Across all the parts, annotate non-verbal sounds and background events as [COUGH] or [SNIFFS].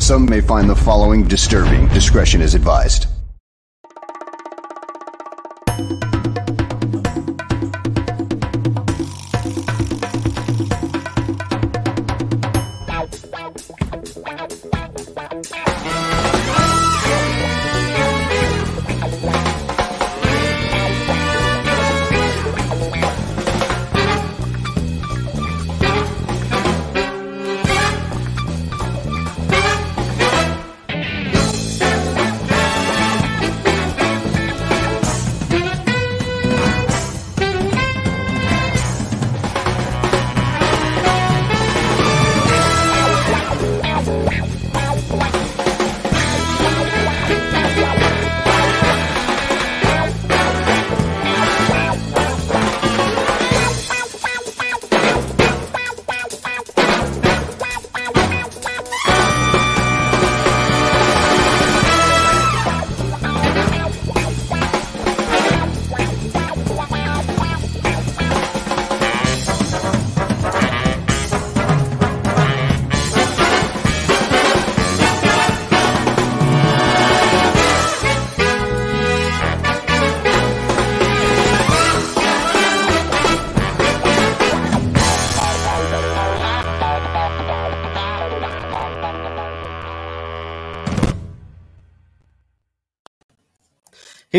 Some may find the following disturbing. Discretion is advised.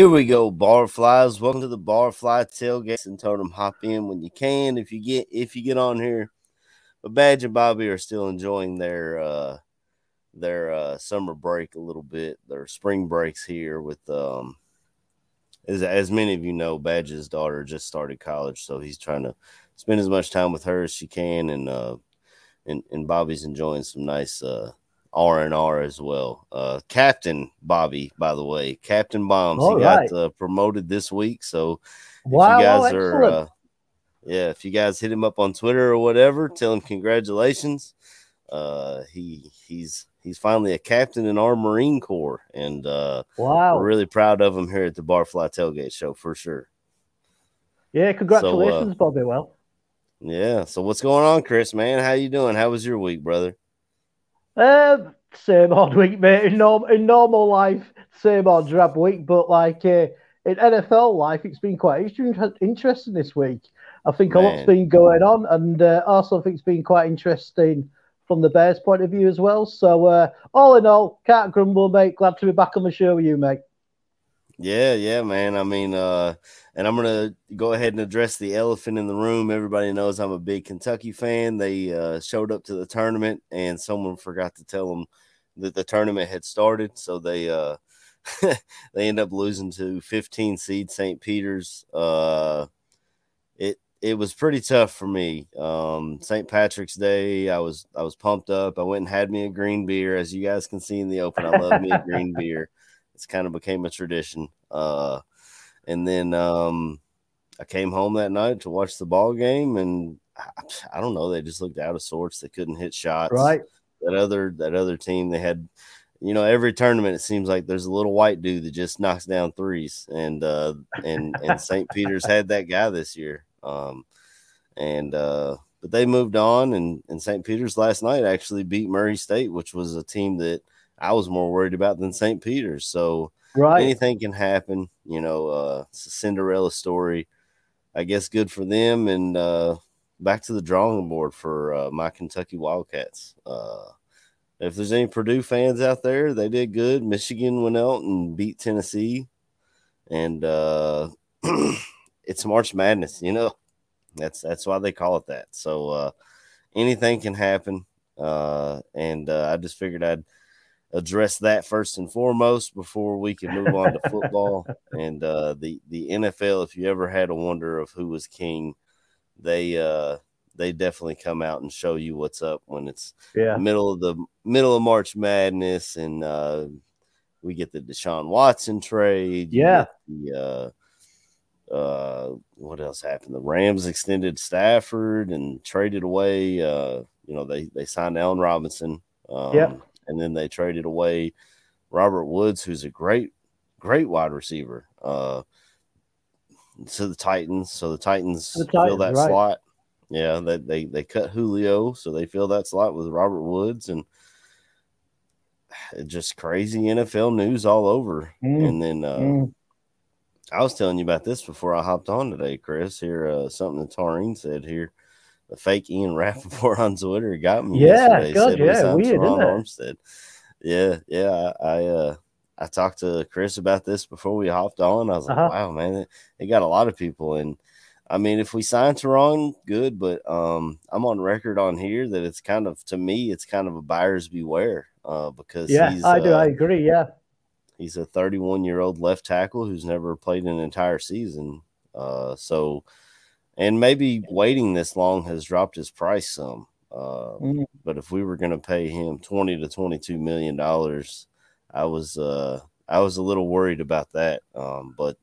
Here we go, barflies. Welcome to the barfly tailgates and told them hop in when you can if you get if you get on here. But Badge and Bobby are still enjoying their uh their uh summer break a little bit, their spring breaks here with um as as many of you know, Badge's daughter just started college, so he's trying to spend as much time with her as she can and uh and, and Bobby's enjoying some nice uh R and R as well. Uh, Captain Bobby, by the way, Captain Bombs, All he right. got uh, promoted this week. So if Wow, you guys are, uh, yeah, if you guys hit him up on Twitter or whatever, tell him congratulations. Uh, he he's he's finally a captain in our Marine Corps, and uh, Wow. we're really proud of him here at the Barfly Tailgate Show for sure. Yeah, congratulations, Bobby. Well, Yeah. So what's going on, Chris? Man, how you doing? How was your week, brother? Um, same odd week, mate. In, norm- in normal life, same odd drab week. But like uh, in NFL life, it's been quite inter- interesting this week. I think a lot's been going on, and uh, also think it's been quite interesting from the Bears' point of view as well. So, uh, all in all, can't grumble, mate. Glad to be back on the show with you, mate. Yeah, yeah, man. I mean, uh, and I'm gonna go ahead and address the elephant in the room. Everybody knows I'm a big Kentucky fan. They uh, showed up to the tournament, and someone forgot to tell them that the tournament had started, so they uh, [LAUGHS] they end up losing to 15 seed St. Peter's. Uh, it it was pretty tough for me. Um, St. Patrick's Day, I was I was pumped up. I went and had me a green beer, as you guys can see in the open. I love me a green [LAUGHS] beer. It's kind of became a tradition. Uh, and then um, I came home that night to watch the ball game, and I, I don't know, they just looked out of sorts. They couldn't hit shots. Right? That other that other team, they had, you know, every tournament it seems like there's a little white dude that just knocks down threes, and uh, and and [LAUGHS] St. Peter's had that guy this year. Um, and uh, but they moved on, and and St. Peter's last night actually beat Murray State, which was a team that I was more worried about than St. Peter's. So Right. anything can happen. You know, uh, it's a Cinderella story. I guess good for them, and uh, back to the drawing board for uh, my Kentucky Wildcats. Uh, if there's any Purdue fans out there, they did good. Michigan went out and beat Tennessee, and uh, [CLEARS THROAT] it's March Madness. You know, that's that's why they call it that. So uh, anything can happen, uh, and uh, I just figured I'd address that first and foremost before we can move on to [LAUGHS] football and uh, the the NFL. If you ever had a wonder of who was king, they uh, they definitely come out and show you what's up when it's Yeah. middle of the middle of March Madness, and uh, we get the Deshaun Watson trade. Yeah. The uh, uh, what else happened? The Rams extended Stafford and traded away. Uh, you know, they they signed Allen Robinson. Um, Yeah. And then they traded away Robert Woods, who's a great, great wide receiver. Uh, to the Titans, so the Titans, The fill that right. slot. Yeah, they, they they cut Julio, so they fill that slot with Robert Woods, and just crazy NFL news all over. Mm, And then uh, mm. I was telling you about this before I hopped on today, Chris. Here, uh, something that Taurine said here. The fake Ian Rapoport [LAUGHS] on Twitter got me. Yeah. God, we yeah, weird, Terron isn't it? Armstead. Yeah, yeah. I, I uh I talked to Chris about this before we hopped on. I was like, Uh-huh. wow, man, it, it got a lot of people. And I mean, if we sign Teron, good, but um I'm on record on here that it's kind of to me, it's kind of a buyer's beware. Uh because Yeah, he's I do. uh, I agree. Yeah. He's a 31 year old left tackle who's never played an entire season. Uh, so, and maybe waiting this long has dropped his price some. Uh, Mm. But if we were going to pay him 20 to 22 million dollars, I was uh, I was a little worried about that. Um, but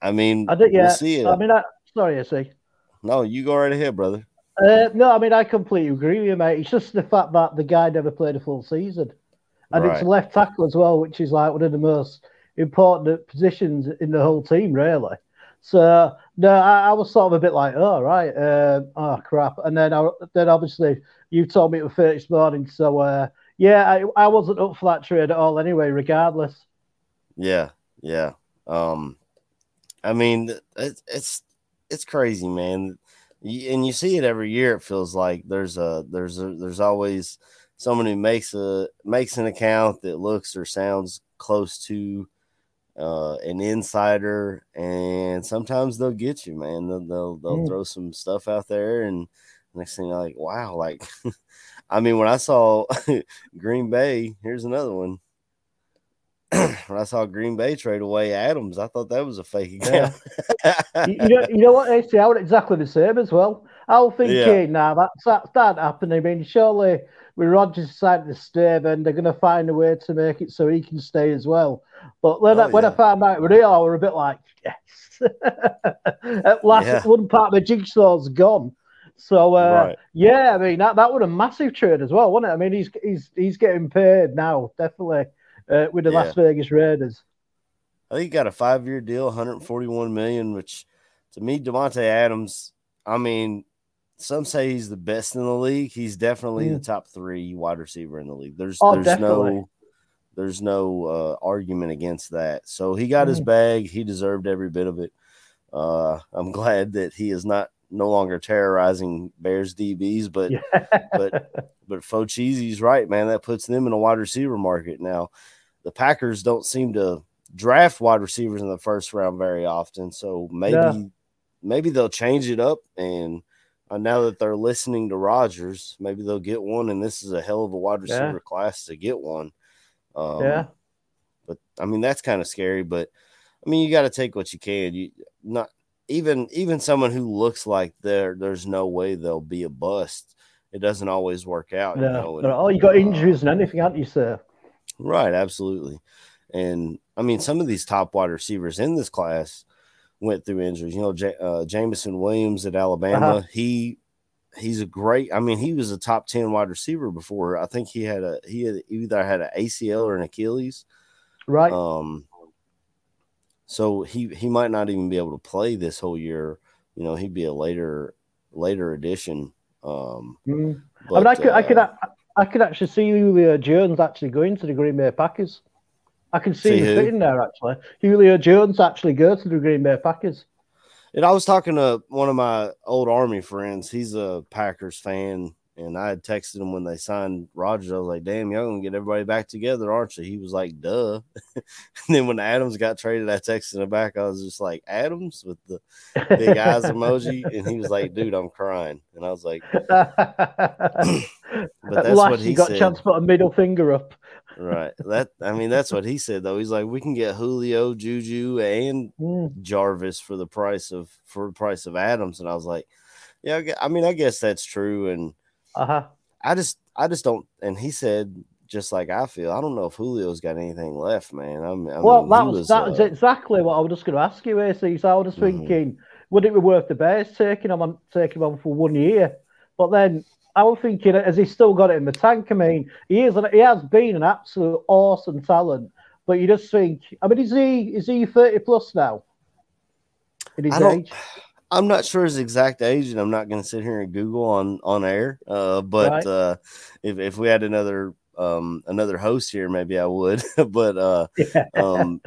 I mean, I did. Yeah. we'll see it. I mean, I, sorry, I see. no, you go right ahead, brother. Uh, no, I mean, I completely agree with you, mate. It's just the fact that the guy never played a full season. And it's Right. a left tackle as well, which is like one of the most important positions in the whole team, really. So, no, I, I was sort of a bit like, oh, right, uh, oh, crap. And then, I, then obviously, you told me it was this morning. So, uh, yeah, I, I wasn't up for that trade at all anyway, regardless. Yeah, yeah. Um, I mean, it's it's it's crazy, man. And you see it every year. It feels like there's a there's a there's always someone who makes a makes an account that looks or sounds close to uh, an insider, and sometimes they'll get you, man. They'll they'll, they'll Mm. throw some stuff out there, and next thing you're like, wow, like. [LAUGHS] I mean, when I saw [LAUGHS] Green Bay, here's another one [CLEARS THROAT] when I saw Green Bay trade away Adams, I thought that was a fake account. you, you know, you know what, AC? I would exactly the same as well. I was [LAUGHS] thinking, Yeah. now that's that, that happened. I mean, surely with Rodgers decided to stay, then they're going to find a way to make it so he can stay as well. But when, I, Oh, when I yeah. found out Rio, I were a bit like, yes. [LAUGHS] At last, Yeah. one part of the jigsaw's gone. So uh, Right. yeah, I mean that that was a massive trade as well, wasn't it? I mean he's he's he's getting paid now, definitely uh, with the Yeah. Las Vegas Raiders. I think he got a five year deal, 141 million, which to me, Davante Adams, I mean, some say he's the best in the league. He's definitely the top three wide receiver in the league. There's Oh, there's definitely. no there's no uh, argument against that. So he got his Mm. bag. He deserved every bit of it. Uh, I'm glad that he is not no longer terrorizing Bears DBs, but but but Focheezy's right, man. That puts them in a wide receiver market now. The Packers don't seem to draft wide receivers in the first round very often, so maybe Yeah. maybe they'll change it up. And uh, now that they're listening to Rodgers, maybe they'll get one. And this is a hell of a wide Yeah. receiver class to get one. Um, yeah. but I mean that's kind of scary. But I mean you got to take what you can. You not even even someone who looks like there there's no way they'll be a bust. It doesn't always work out. You Yeah. know, and, oh, you got uh, injuries and anything, haven't you, sir? Right, absolutely. And I mean, some of these top wide receivers in this class went through injuries. You know, J- uh, Jameson Williams at Alabama, Uh-huh. he he's a great. I mean, he was a top ten wide receiver before. I think he had a he had either had an ACL or an Achilles. Right. Um, so he he might not even be able to play this whole year. You know, he'd be a later later addition. Um, Mm. but, I mean, I could, I could, uh, I could actually see Julio Jones actually going to the Green Bay Packers. I can see, See him who? fitting there actually. Julio Jones actually goes to the Green Bay Packers. And I was talking to one of my old army friends. He's a Packers fan, and I had texted him when they signed Rodgers. I was like, "Damn, y'all gonna get everybody back together, aren't you?" He was like, "Duh." [LAUGHS] and then when Adams got traded, I texted him back. I was just like, "Adams" with the big eyes emoji, [LAUGHS] and he was like, "Dude, I'm crying," and I was like, [LAUGHS] [CLEARS THROAT] At that's last, what you he got said. a chance to put a middle finger up. "Right." That I mean, that's what he said though. He's like, "We can get Julio, Juju, and Mm. Jarvis for the price of for the price of Adams," and I was like, Yeah, I mean, I guess that's true, and Uh huh. I just, I just don't. And he said, just like I feel, I don't know if Julio's got anything left, man. I'm, I Well, mean, that he was, that was uh, exactly what I was just going to ask you, AC. So I was just Mhm. thinking, would it be worth the Bears taking him on taking him on for one year? But then I was thinking, has he still got it in the tank? I mean, he is, he has been an absolute awesome talent. But you just think, I mean, is he is he thirty plus now? In his age, I'm not sure his exact age, and I'm not going to sit here and Google on on air. Uh, but Right. uh, if if we had another um another host here, maybe I would. [LAUGHS] but uh, [LAUGHS] yeah, um,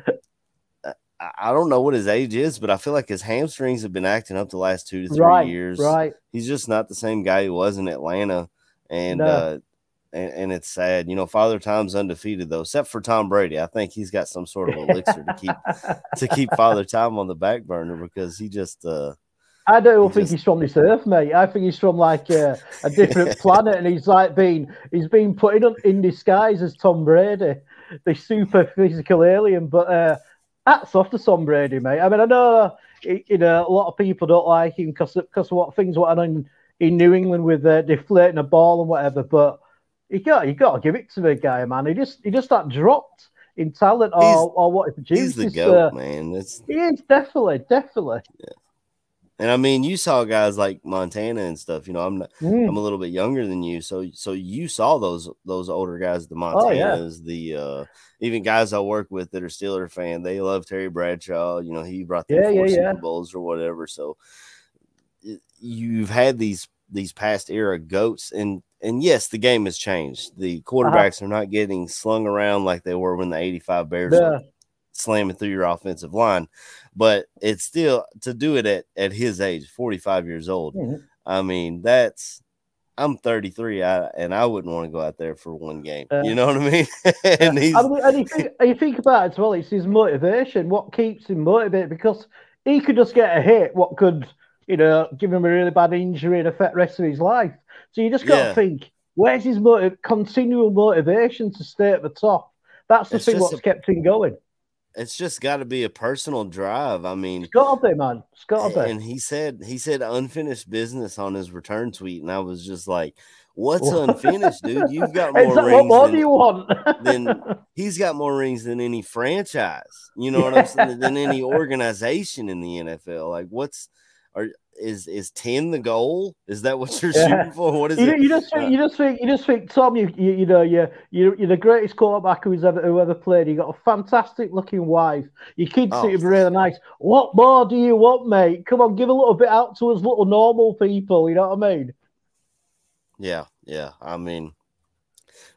I, don't know what his age is, but I feel like his hamstrings have been acting up the last two to three right, years. right. He's just not the same guy he was in Atlanta, and No. uh, and, and it's sad. You know, Father Time's undefeated though, except for Tom Brady. I think he's got some sort of elixir to keep [LAUGHS] to keep Father Time on the back burner because he just uh I don't He think just- he's from this earth, mate. I think he's from like a, a different [LAUGHS] planet, and he's like been he's been put in, in disguise as Tom Brady, the super physical alien. But uh, hats off to Tom Brady, mate. I mean, I know you know a lot of people don't like him because because of what things went on in, in New England with uh, deflating a ball and whatever. But you got you got to give it to the guy, man. He just he just that dropped in talent or, He's- or what he produced. he's the goat, uh, man. It's he is definitely, definitely. And I mean you saw guys like Montana and stuff. You know, I'm not, Mm. I'm a little bit younger than you, so so you saw those those older guys, the Oh, yeah. Montanas, the uh even guys I work with that are Steeler fan. They love Terry Bradshaw. You know, he brought them Yeah, four yeah, Super. Bowls or whatever. So you've had these these past era goats, and and yes, the game has changed. The Uh-huh. quarterbacks are not getting slung around like they were when the '85 Bears Yeah. were slamming through your offensive line, but it's still to do it at at his age, 45 years old. Mhm. I mean, that's I'm 33, I, and I wouldn't want to go out there for one game. Uh, you know what I mean? [LAUGHS] and he's I mean, and you [LAUGHS] think, you think about it as well, it's his motivation. What keeps him motivated? Because he could just get a hit, what could, you know, give him a really bad injury and affect the rest of his life. So you just got Yeah. to think, where's his continual motivation to stay at the top? That's the It's thing what's a- kept him going. It's just got to be a personal drive. I mean, It's got to be, man. It's got to be. and he said he said unfinished business on his return tweet, and I was just like, "What's What? unfinished, dude? You've got [LAUGHS] more what rings more than do you want? [LAUGHS] then- he's got more rings than any franchise. You know what I'm saying? Than any organization in the NFL. Like, what's are is is ten the goal? Is that what you're [LAUGHS] Yeah. shooting for? What is You, it? you just think, you just think, you just think, Tom. You, you, you know, you, you, you're the greatest quarterback who's ever, who ever played. You got a fantastic looking wife. Your kids Oh. seem really nice. What more do you want, mate? Come on, give a little bit out to us, little normal people. You know what I mean? Yeah, yeah. I mean,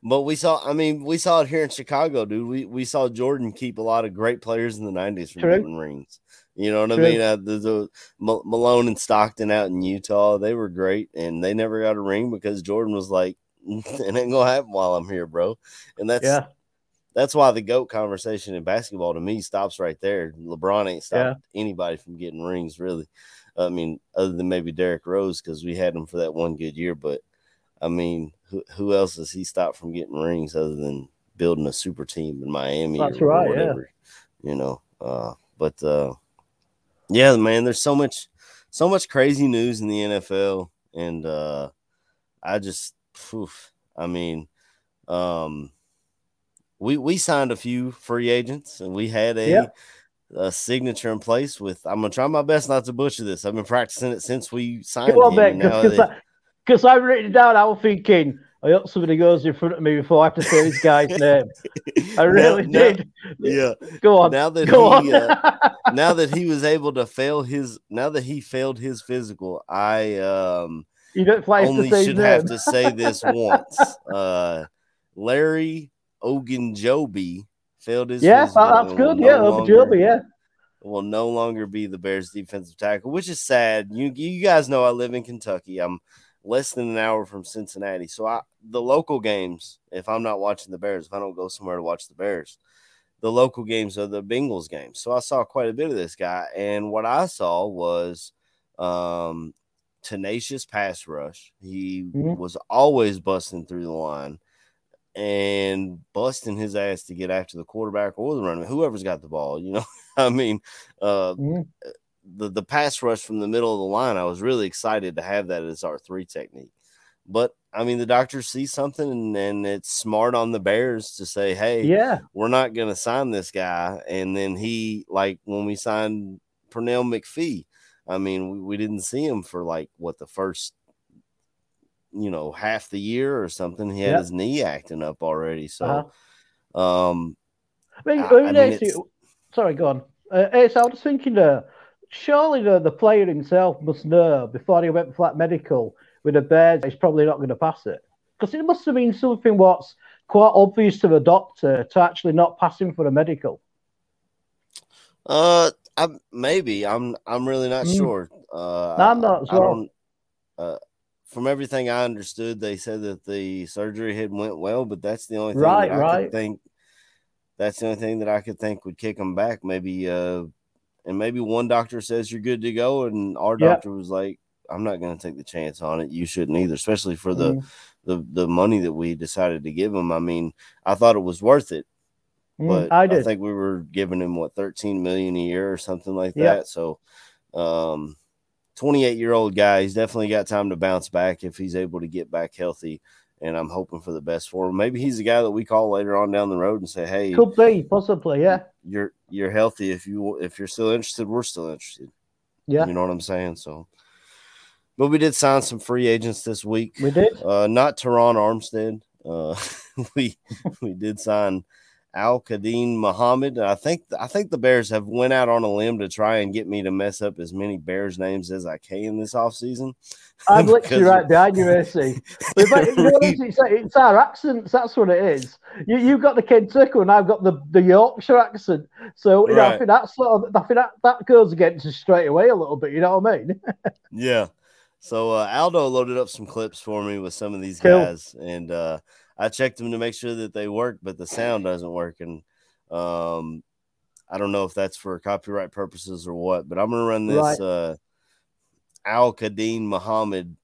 but we saw. I mean, we saw it here in Chicago, dude. We we saw Jordan keep a lot of great players in the '90s from True. rings. You know what True. I mean? Uh, the, the Malone and Stockton out in Utah, they were great, and they never got a ring because Jordan was like, [LAUGHS] "It ain't gonna happen while I'm here, bro." And that's Yeah, that's why the goat conversation in basketball to me stops right there. LeBron ain't stopped anybody from getting rings, really. I mean, other than maybe Derrick Rose because we had him for that one good year, but I mean, who who else has he stopped from getting rings other than building a super team in Miami? That's right, yeah. whatever, You know, uh, but uh, yeah, man, there's so much so much crazy news in the NFL, and uh, I just, oof, I mean, um, we we signed a few free agents, and we had a. Yeah. A signature in place with. I'm gonna try my best not to butcher this. I've been practicing it since we signed come on, him. mate. and now Because I've written it down. I was thinking. I hope somebody goes in front of me before I have to say this guy's name. I [LAUGHS] really now- did. yeah. Go on. Now that Go he, uh, [LAUGHS] now that he was able to fail his, now that he failed his physical, I um you don't only should have to say this [LAUGHS] once. Uh, Larry Ogunjobi failed his. Yeah, that's good. will Yeah, no Ogunjobi, longer- yeah. will no longer be the Bears' defensive tackle, which is sad. You you guys know I live in Kentucky. I'm less than an hour from Cincinnati, so I the local games. If I'm not watching the Bears, if I don't go somewhere to watch the Bears, the local games are the Bengals games. So I saw quite a bit of this guy, and what I saw was um, tenacious pass rush. He Mhm. was always busting through the line. And busting his ass to get after the quarterback or the running, whoever's got the ball, you know. [LAUGHS] I mean, uh, Mhm. the the pass rush from the middle of the line, I was really excited to have that as our three technique. But I mean, the doctors see something, and, and it's smart on the Bears to say, "Hey, Yeah. we're not going to sign this guy." And then he, like when we signed Pernell McPhee, I mean, we, we didn't see him for like what the first, you know, half the year or something. He had Yep. his knee acting up already. So, Uh-huh. um, I mean, I- I mean, I mean, Ace, it's- sorry, go on. Uh, I was thinking, uh, surely the, the player himself must know before he went for that medical with a Bears, he's probably not going to pass it. Because it must have been something what's quite obvious to the doctor to actually not pass him for a medical. Uh, I maybe I'm I'm really not Mm. sure. Uh, No, I'm not don't. Uh, from everything I understood, they said that the surgery had went well, but that's the only thing Right, that I right. could think. That's the only thing that I could think would kick him back. Maybe, uh, and maybe one doctor says you're good to go, and our doctor was like, "I'm not going to take the chance on it. You shouldn't either, especially for the Mm, the the money that we decided to give him. I mean, I thought it was worth it mm, but I I, think we were giving him what 13 million a year or something like Yeah. that. So, um, 28 year old guy, he's definitely got time to bounce back if he's able to get back healthy. And I'm hoping for the best for him. Maybe he's the guy that we call later on down the road and say, "Hey, Could be, possibly, yeah. you're you're healthy. If you if you're still interested, we're still interested." Yeah, You know what I'm saying? So, but we did sign some free agents this week. we did. Uh, not Terron Armstead. Uh, [LAUGHS] we we did sign Al-Quadin Muhammad. I think I think the Bears have went out on a limb to try and get me to mess up as many Bears names as I can this offseason. I'm literally Because- right behind you, AC. But, but, you know, what it is? it's, it's our accents. That's what it is. You, you've got the Kentucky, and I've got the, the Yorkshire accent. So you know, I think that's sort of, I think that, that goes against us straight away a little bit. You know what I mean? [LAUGHS] Yeah. So uh, Aldo loaded up some clips for me with some of these Cool. guys, and uh, I checked them to make sure that they work, but the sound doesn't work, and um, I don't know if that's for copyright purposes or what. But I'm gonna run this Right. uh, Al-Quadin Muhammad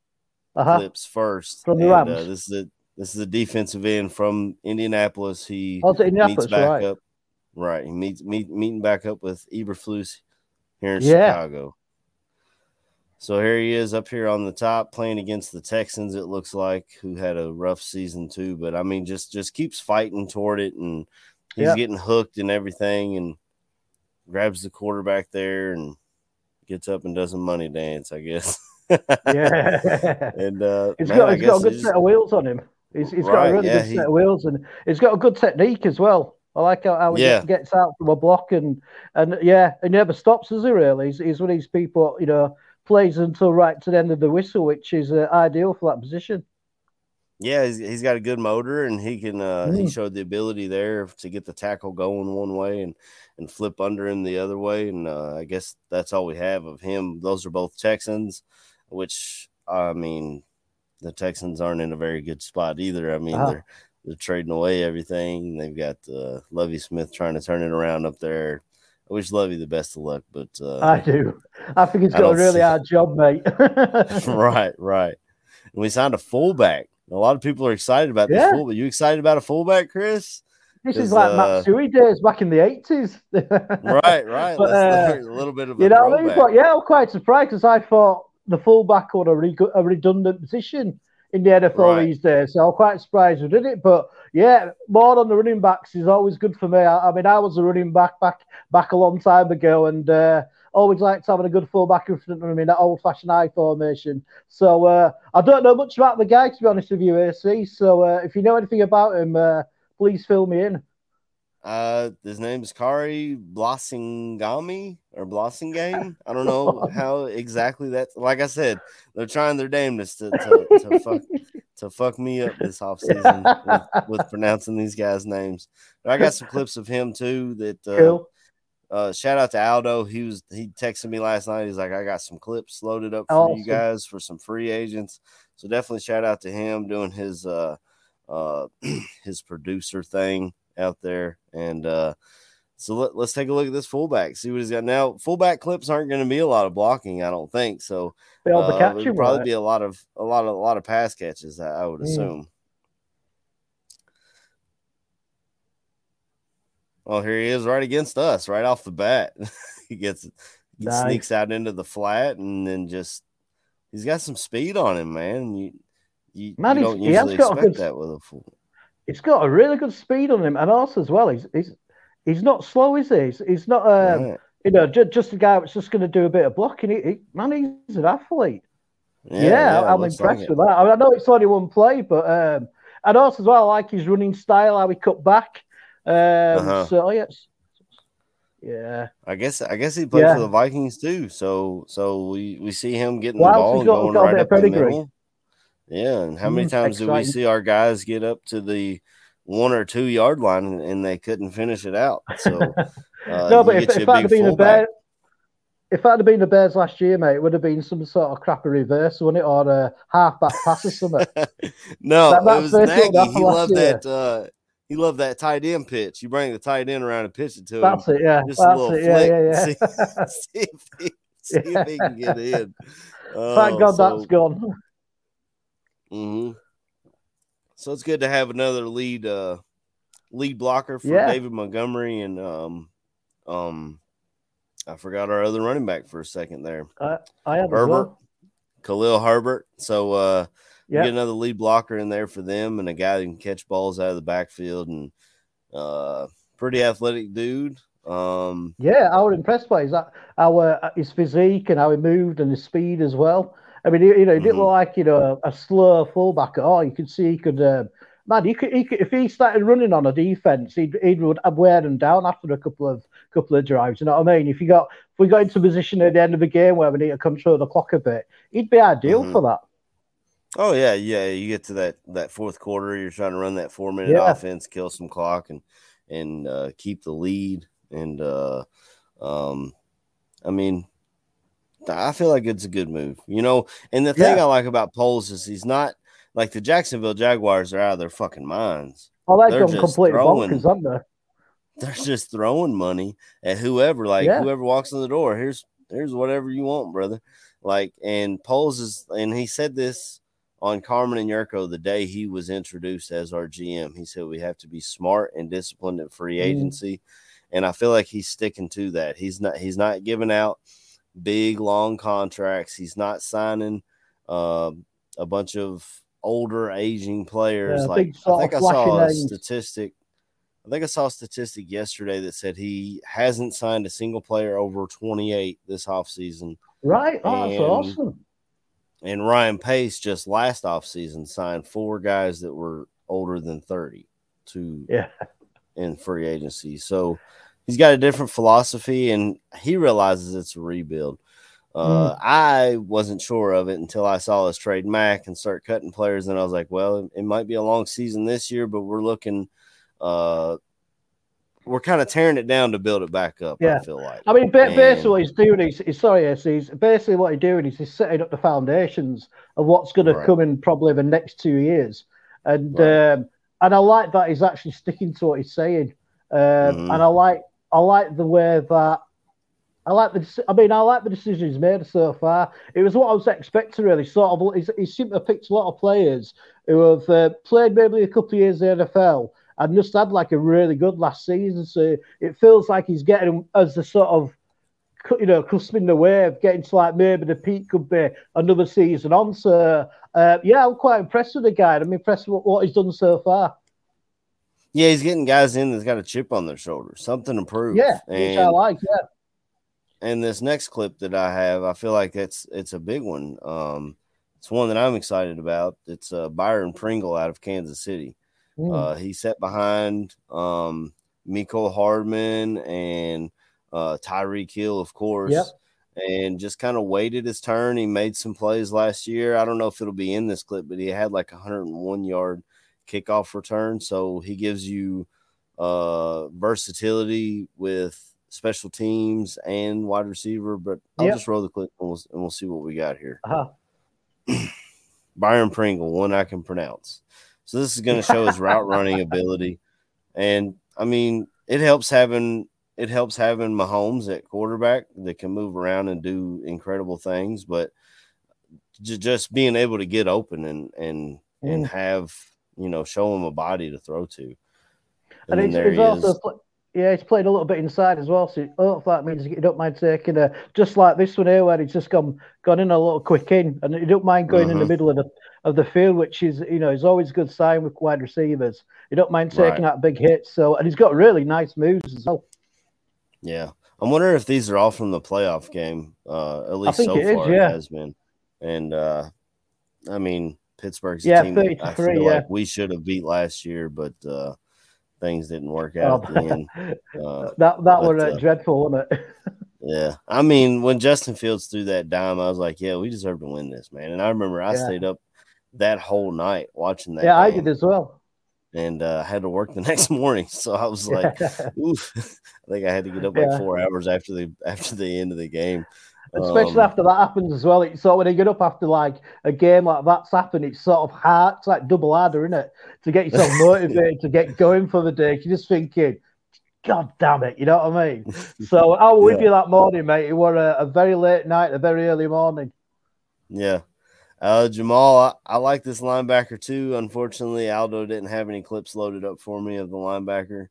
Uh-huh. clips first. From the and, Rams. Uh, this is a this is a defensive end from Indianapolis. He Also, meets back right? up. Right, he meets meet, meeting back up with Eberflus here in Yeah. Chicago. So here he is up here on the top playing against the Texans. It looks like who had a rough season too, but I mean, just just keeps fighting toward it, and he's Yeah. getting hooked and everything, and grabs the quarterback there and gets up and does a money dance, I guess. [LAUGHS] Yeah. and uh, He's man, got, he's got a good set of wheels on him. He's, he's got a really yeah, good he- set of wheels, and he's got a good technique as well. I like how, how he Yeah. gets, gets out from a block and and yeah, he never stops, does he? Really, he's, he's one of these people, you know, plays until right to the end of the whistle, which is uh, ideal for that position. Yeah, he's, he's got a good motor, and he can. Uh, He Mm. showed the ability there to get the tackle going one way and and flip under him the other way. And uh, I guess that's all we have of him. Those are both Texans, which I mean, the Texans aren't in a very good spot either. I mean, Uh-huh. they're they're trading away everything. They've got uh, Lovie Smith trying to turn it around up there. I wish Lovie the best of luck, but uh, I do. I think he's got a really hard job, mate. [LAUGHS] [LAUGHS] right, right. And we signed a fullback. A lot of people are excited about this Yeah. fullback. You excited about a fullback, Chris? This Is, like uh, Matt Suhey days back in the eighties. [LAUGHS] Right, right. But, uh, a little bit of a You know what I mean? But yeah, I'm quite surprised because I thought the fullback was a, re- a redundant position in the NFL Right. these days. So I'm quite surprised we did it. But yeah, more on the running backs is always good for me. I, I mean, I was a running back back back a long time ago, and uh, always liked having a good fullback in front of me in that old-fashioned I formation. So uh, I don't know much about the guy to be honest with you, AC. So uh, if you know anything about him, uh, please fill me in. Uh, his name is Khari Blossingami or Blossingame. I don't know [LAUGHS] how exactly that. Like I said, they're trying their damnedest to to, [LAUGHS] to fuck to fuck me up this offseason with, with [LAUGHS] pronouncing these guys' names. But I got some clips of him too. That uh, Cool. uh, shout out to Aldo. He was he texted me last night. He's like, I got some clips loaded up for you guys for some free agents. So definitely shout out to him doing his uh uh [CLEARS THROAT] his producer thing out there. And uh so let, let's take a look at this fullback, see what he's got now. Fullback clips aren't going to be a lot of blocking, I don't think. So to uh, catch it'll probably right? be a lot of a lot of a lot of pass catches. I, I would Mm. assume. Oh, here he is, right against us, right off the bat. [LAUGHS] he gets he Nice. sneaks out into the flat and then just he's got some speed on him, man. You you, Man, you don't he usually expect good- that with a full. He's got a really good speed on him, and also as well, he's he's, he's not slow, is he? He's, he's not um, you know just, just a guy that's just going to do a bit of blocking. He, he, man, he's an athlete. Yeah, it I'm impressed like with that. I, mean, I know it's only one play, but um, and also as well, I like his running style, how he cut back. Um, Uh-huh. So yes, yeah. I guess I guess he played Yeah. for the Vikings too. So so we, we see him getting Wow, the ball he's and got- going got a right bit up of the pedigree. middle. Yeah, and how many Mm, times do we see our guys get up to the one or two yard line and, and they couldn't finish it out? So [LAUGHS] uh, no, but if, if that had been the. Bears, if that had been the Bears last year, mate, it would have been some sort of crappy reverse, wouldn't it, or a halfback pass or something. [LAUGHS] no, That- that it was Nagy. He loved year. that. Uh, he loved that tight end pitch. You bring the tight end around and pitch it to him. That's it, yeah. Just a little it, yeah, flick. yeah, See, yeah. [LAUGHS] see if he, see if he can get in. Thank Oh, God so- that's gone. Hmm So it's good to have another lead uh lead blocker for Yeah. David Montgomery and um um I forgot our other running back for a second there. I, I have Herbert. well. Khalil Herbert. So uh get another lead blocker in there for them and a guy that can catch balls out of the backfield and uh pretty athletic dude. Um Yeah, I was impressed by his our his physique and how he moved and his speed as well. I mean, you know, he didn't Mhm. look like you know a slow fullback at all. You could see he could. Um, man, he could, he could if he started running on a defense, he'd he'd would wear them down after a couple of couple of drives. You know what I mean? If you got if we got into position at the end of the game where we need to control the clock a bit, he'd be ideal Mhm. for that. Oh yeah, yeah. You get to that that fourth quarter, you're trying to run that four minute Yeah. offense, kill some clock, and and uh, keep the lead. And uh, um, I mean, I feel like it's a good move, you know. And the thing Yeah. I like about Poles is he's not like the Jacksonville Jaguars are out of their fucking minds. Oh, they've They're gone just completely throwing- bonkers, haven't they? They're just throwing money at whoever, like Yeah. whoever walks in the door. Here's here's whatever you want, brother. Like, and Poles is, and he said this on Carmen and Jurko the day he was introduced as our GM. He said we have to be smart and disciplined at free Mhm. agency, and I feel like he's sticking to that. He's not he's not giving out big long contracts. He's not signing uh, a bunch of older aging players. Yeah, like I think I saw a names. statistic. I think I saw a statistic yesterday that said he hasn't signed a single player over 28 this offseason. Right? Oh, that's And- awesome. And Ryan Pace just last offseason signed four guys that were older than 30 to Yeah. in free agency. So he's got a different philosophy and he realizes it's a rebuild. Uh, I wasn't sure of it until I saw us trade Mack and start cutting players. And I was like, well, it, might be a long season this year, but we're looking, uh, we're kind of tearing it down to build it back up. Yeah. I feel like. I mean, basically, what he's doing is, is sorry, he's basically what he's doing is he's setting up the foundations of what's going to come in probably the next two years, and Right. um, and I like that he's actually sticking to what he's saying, um, Mhm. and I like I like the way that I like the I mean I like the decisions made so far. It was what I was expecting really. Sort of, he's, he seemed to have picked a lot of players who have uh, played maybe a couple of years in the NFL and just had like a really good last season. So it feels like he's getting as the sort of you know cusping the wave, getting to like maybe the peak could be another season on. So uh, yeah, I'm quite impressed with the guy. I'm impressed with what he's done so far. Yeah, he's getting guys in that's got a chip on their shoulder, something to prove. Yeah, which I and like. Yeah, and this next clip that I have, I feel like it's it's a big one. Um, it's one that I'm excited about. It's uh, Byron Pringle out of Kansas City. Mm. Uh, he sat behind um, Miko Hardman and uh, Tyreek Hill, of course, Yep. and just kind of waited his turn. He made some plays last year. I don't know if it'll be in this clip, but he had like 101 yard kickoff return. So he gives you uh, versatility with special teams and wide receiver. But I'll Yep. just roll the clip and we'll, and we'll see what we got here. Uh-huh. [CLEARS THROAT] Byron Pringle, one I can pronounce. So this is going to show his route running ability, and I mean it helps having it helps having Mahomes at quarterback that can move around and do incredible things, but j- just being able to get open and and and Mm. have you know show him a body to throw to. and it's, there he also is. pl- Yeah, he's played a little bit inside as well, so hopefully that means he don't mind taking a just like this one here, where he's just gone gone in a little quick in, and he don't mind going mm-hmm. in the mm-hmm. middle of the of the field, which is you know is always a good sign with wide receivers. He don't mind taking right. that big hit, so and he's got really nice moves as well. Yeah, I'm wondering if these are all from the playoff game. Uh, at least so far, is, yeah. it has been. And uh, I mean, Pittsburgh's yeah, team I feel yeah. like we should have beat last year, but uh, things didn't work out oh, at the [LAUGHS] end. Uh, that that was uh, dreadful, wasn't it? [LAUGHS] yeah, I mean, when Justin Fields threw that dime, I was like, "Yeah, we deserve to win this, man." And I remember I yeah. stayed up that whole night watching that. Yeah, I did as well. And uh, I had to work the [LAUGHS] next morning, so I was like, "Oof!" I think I had to get up like yeah. four hours after the after the end of the game. Especially um, after that happens as well. It's sort of when you get up after like a game like that's happened, it's sort of hard. It's like double harder, isn't it? To get yourself [LAUGHS] motivated to get going for the day. You're just thinking, God damn it, you know what I mean? [LAUGHS] So I was with you that morning, mate. It was a, a, very late night, a very early morning. Yeah. Uh, Jamal, I, I, like this linebacker too. Unfortunately, Aldo didn't have any clips loaded up for me of the linebacker.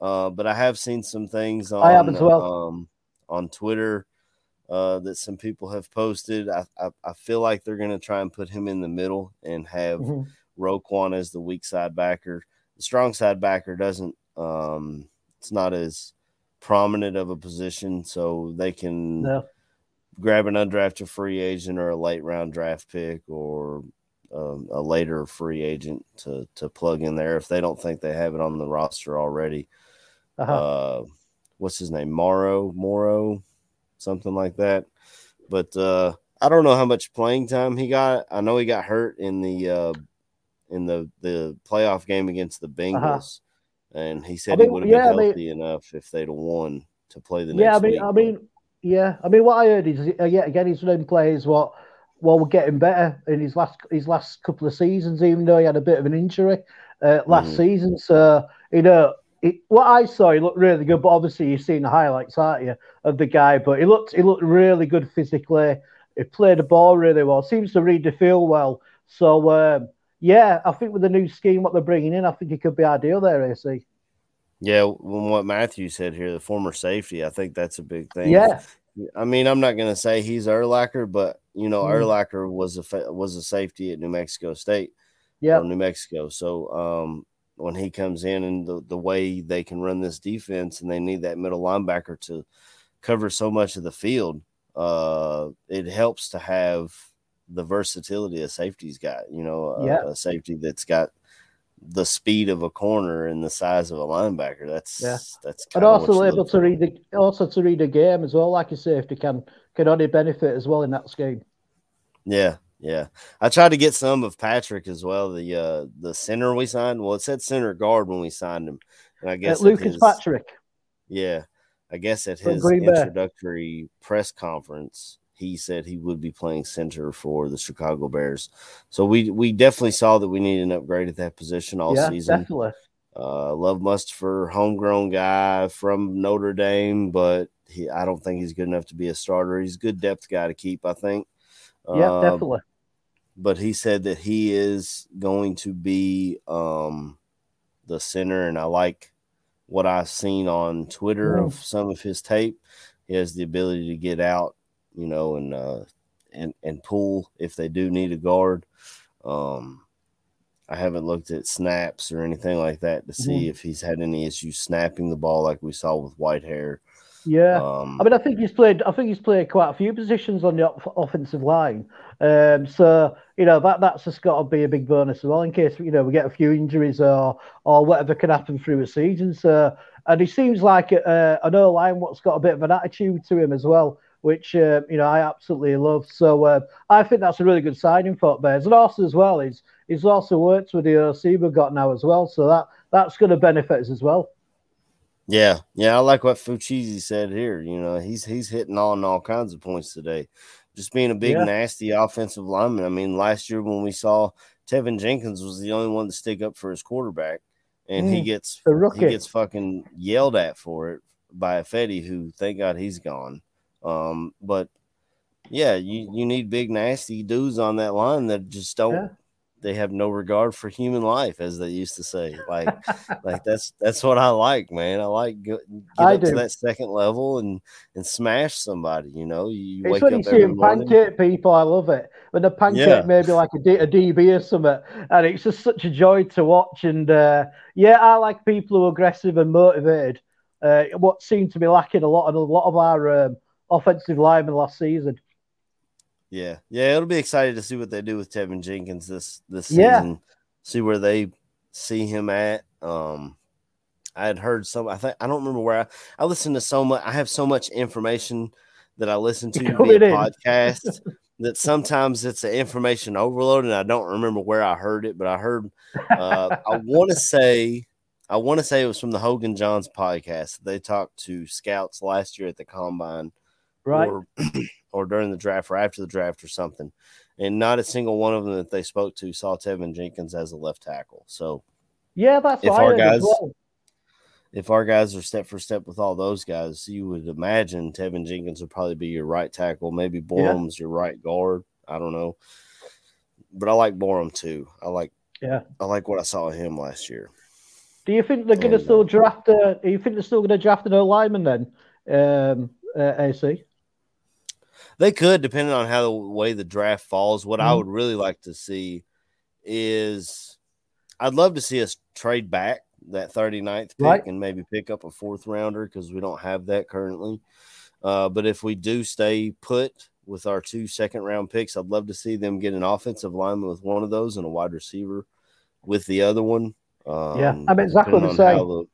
Uh, but I have seen some things on, I have as well. Um, on Twitter uh, that some people have posted. I, I, I feel like they're going to try and put him in the middle and have mm-hmm. Roquan as the weak side backer. The strong side backer doesn't, um, it's not as prominent of a position, so they can no. grab an undrafted free agent or a late round draft pick or um, a later free agent to to plug in there if they don't think they have it on the roster already. Uh-huh. Uh, what's his name? Morrow, Morrow, something like that. But uh, I don't know how much playing time he got. I know he got hurt in the uh, in the the playoff game against the uh-huh. Bengals, uh-huh. and he said I mean, he would have yeah, been healthy I mean, enough if they'd have won to play the next. Yeah, I mean, week. I mean, yeah, I mean, what I heard is uh, yeah, again, he's running plays what well, we're getting better in his last his last couple of seasons, even though he had a bit of an injury uh, last mm-hmm. season. So you know, it, what I saw, he looked really good. But obviously, you've seen the highlights, aren't you, of the guy? But he looked, he looked really good physically. He played the ball really well. Seems to read the field well. So um, yeah, I think with the new scheme, what they're bringing in, I think it could be ideal there, AC. Yeah, when what Matthew said here, the former safety, I think that's a big thing. Yeah. I mean, I'm not going to say he's Urlacher, but you know, mm. Urlacher was a was a safety at New Mexico State, yeah, New Mexico. So, um, when he comes in and the, the way they can run this defense and they need that middle linebacker to cover so much of the field, uh, it helps to have the versatility a safety's got, you know, yeah. a safety that's got the speed of a corner and the size of a linebacker. That's yeah. that's and also able to read the also to read a game as well, like a safety can can only benefit as well in that scheme. Yeah, yeah, I tried to get some of Patrick as well. The uh the center we signed. Well, it said center guard when we signed him, and I guess Lucas his, Patrick. Yeah, I guess at his introductory press conference, he said he would be playing center for the Chicago Bears. So we we definitely saw that we needed an upgrade at that position all yeah, season. Definitely. Uh, love for homegrown guy from Notre Dame, but he, I don't think he's good enough to be a starter. He's a good depth guy to keep, I think. Yeah, uh, definitely but he said that he is going to be um, the center, and I like what I've seen on Twitter mm. of some of his tape. He has the ability to get out, you know, and uh, and and pull if they do need a guard. Um, I haven't looked at snaps or anything like that to see mm. if he's had any issues snapping the ball like we saw with Whitehair. Yeah, um, I mean, I think he's played. I think he's played quite a few positions on the offensive line. Um, so you know that that's just got to be a big bonus as well in case you know we get a few injuries or or whatever can happen through a season. So and he seems like uh, an O line what's got a bit of an attitude to him as well, which uh, you know I absolutely love. So uh, I think that's a really good signing for Bears. And also as well, he's he's also worked with the OC we've got now as well. So that that's going to benefit us as well. Yeah, yeah, I like what Fuchizi said here. You know, he's he's hitting on all kinds of points today. Just being a big yeah. nasty offensive lineman. I mean, last year when we saw Teven Jenkins was the only one to stick up for his quarterback, and mm, he gets he gets fucking yelled at for it by Ifedi, who thank God he's gone. Um, but yeah, you you need big nasty dudes on that line that just don't yeah. They have no regard for human life, as they used to say. Like, like [LAUGHS] that's that's what I like, man. I like get, get I up do. to that second level and and smash somebody. You know, you, It's wake when up you see pancake people, I love it. When the pancake Yeah. maybe like a, D, a DB or something, and it's just such a joy to watch. And uh, yeah, I like people who are aggressive and motivated. Uh, what seemed to be lacking a lot of a lot of our um, offensive linemen last season. Yeah, yeah, it'll be exciting to see what they do with Teven Jenkins this this Yeah. season. See where they see him at. Um, I had heard some. I think I don't remember where I, I listened to so much. I have so much information that I listen to [LAUGHS] via podcast [LAUGHS] that sometimes it's an information overload, and I don't remember where I heard it. But I heard. Uh, [LAUGHS] I want to say. I want to say it was from the Hoge and Jahns podcast. They talked to scouts last year at the combine Right. or or during the draft or after the draft or something. And not a single one of them that they spoke to saw Teven Jenkins as a left tackle. So yeah, that's if our guys- well. if our guys are step for step with all those guys, you would imagine Teven Jenkins would probably be your right tackle, maybe Borom's your right guard. I don't know. But I like Borum too. I like Yeah. I like what I saw of him last year. Do you think they're going to uh, still draft? A, do you think they're still going to draft an lineman then? Um, uh, AC. They could, depending on how the way the draft falls. What I Mhm. would really like to see is I'd love to see us trade back that 39th pick Right. and maybe pick up a fourth rounder because we don't have that currently. Uh, but if we do stay put with our two second round picks, I'd love to see them get an offensive lineman with one of those and a wide receiver with the other one. Um, Yeah, I'm exactly the same. the-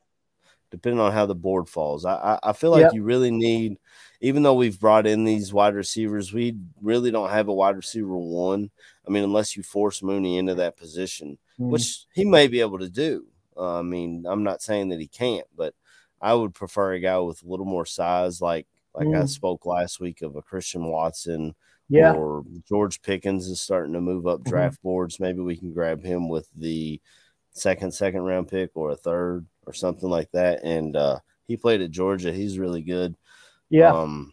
depending on how the board falls. I, I, I feel like Yeah. you really need, even though we've brought in these wide receivers, we really don't have a wide receiver one. I mean, unless you force Mooney into that position, Mm. which he may be able to do. Uh, I mean, I'm not saying that he can't, but I would prefer a guy with a little more size, like like I Mm. spoke last week of a Christian Watson yeah, or George Pickens is starting to move up Mhm. draft boards. Maybe we can grab him with the second, second round pick or a third or something like that. And uh, he played at Georgia. He's really good. Yeah. Um,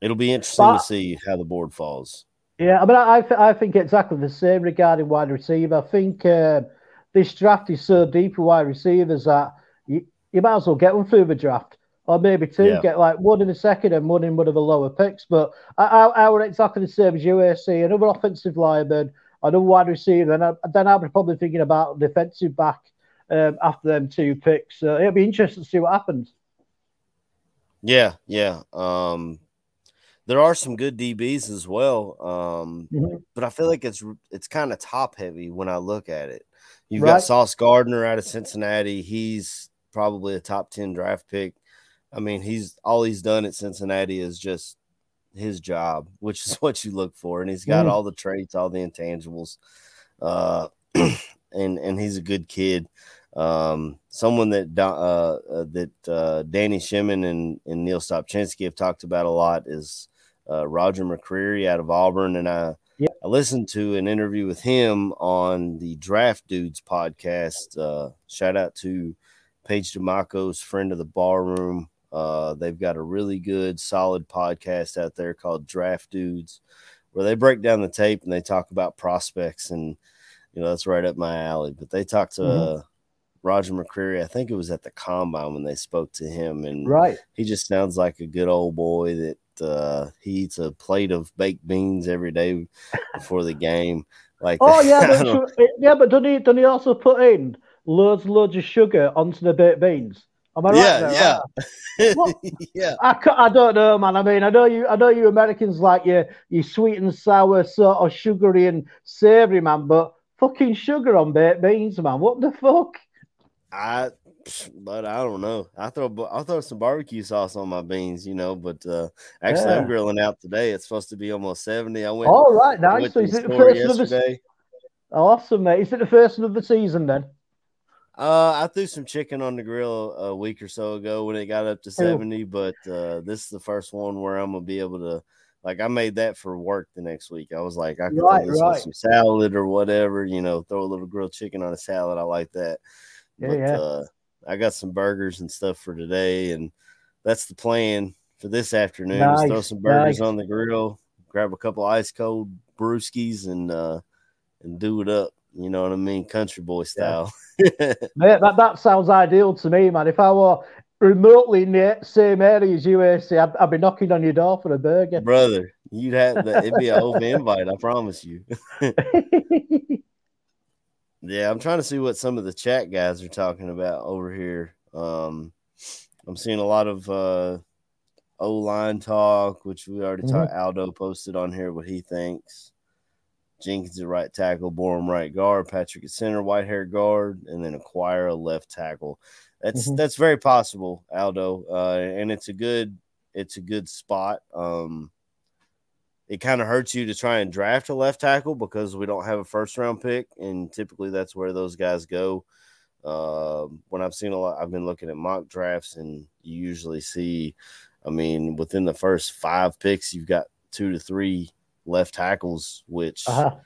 it'll be interesting But- to see how the board falls. Yeah, I mean, I, th- I think exactly the same regarding wide receiver. I think uh, this draft is so deep for wide receivers that you, you might as well get one through the draft, or maybe two, Yeah. get like one in the second and one in one of the lower picks. But I, I, I would exactly the same as you, AC, another offensive lineman, another wide receiver, and I, then I'll be probably thinking about defensive back um, after them two picks. So it'll be interesting to see what happens. Yeah, yeah. Um, there are some good DBs as well. Um, Mhm. but I feel like it's it's kind of top heavy when I look at it. You've Right. got Sauce Gardner out of Cincinnati. He's probably a top 10 draft pick. I mean, he's all he's done at Cincinnati is just his job, which is [LAUGHS] what you look for. And he's got Mm. all the traits, all the intangibles. Uh, [CLEARS THROAT] and and he's a good kid. Um, someone that uh, uh, that uh, Danny Shimon and, and Neil Stopchinski have talked about a lot is uh, Roger McCreary out of Auburn, and I Yep. I listened to an interview with him on the Draft Dudes podcast. Uh, shout out to Paige DeMaco's friend of the bar room. Uh, they've got a really good, solid podcast out there called Draft Dudes, where they break down the tape and they talk about prospects, and you know that's right up my alley. But they talked to Mhm. Roger McCreary. I think it was at the combine when they spoke to him, and Right. he just sounds like a good old boy that uh, he eats a plate of baked beans every day before the game. Like, Oh yeah, [LAUGHS] but yeah, but don't he don't he also put in loads and loads of sugar onto the baked beans? Am I right? yeah, there? yeah, [LAUGHS] yeah. I, I don't know, man. I mean, I know you. I know you Americans like your your sweet and sour, sort of sugary and savory, man. But fucking sugar on baked beans, man. What the fuck? I, [SNIFFS] but I don't know. I throw I throw some barbecue sauce on my beans, you know. But uh, actually, I'm grilling out today. It's supposed to be almost seventy. I went. All right, nice. went So is it the first one of the yesterday. awesome, mate? Is it the first one of the season then? Uh, I threw some chicken on the grill a week or so ago when it got up to 70, but uh, this is the first one where I'm gonna be able to like I made that for work the next week. I was like, I could Right, throw this right. some salad or whatever, you know, throw a little grilled chicken on a salad. I like that. Yeah, but yeah. uh I got some burgers and stuff for today, and that's the plan for this afternoon. is throw some burgers nice. on the grill, grab a couple ice cold brewskis, and uh and do it up. You know what I mean, country boy style. Yeah. [LAUGHS] Mate, that that sounds ideal to me, man. If I were remotely in the same area as UAC, I'd, I'd be knocking on your door for a burger, brother. You'd have that. It'd be an open [LAUGHS] invite. I promise you. [LAUGHS] yeah, I'm trying to see what some of the chat guys are talking about over here. Um, I'm seeing a lot of uh, O line talk, which we already mm-hmm. talked. Aldo posted on here what he thinks. Jenkins at right tackle, Borom right guard, Patrick at center, Whitehair guard, and then acquire a left tackle. That's mm-hmm. that's very possible, Aldo, uh, and it's a good it's a good spot. Um, it kind of hurts you to try and draft a left tackle because we don't have a first round pick, and typically that's where those guys go. Uh, when I've seen a lot, I've been looking at mock drafts, and you usually see, I mean, within the first five picks, you've got two to three left tackles, which uh-huh.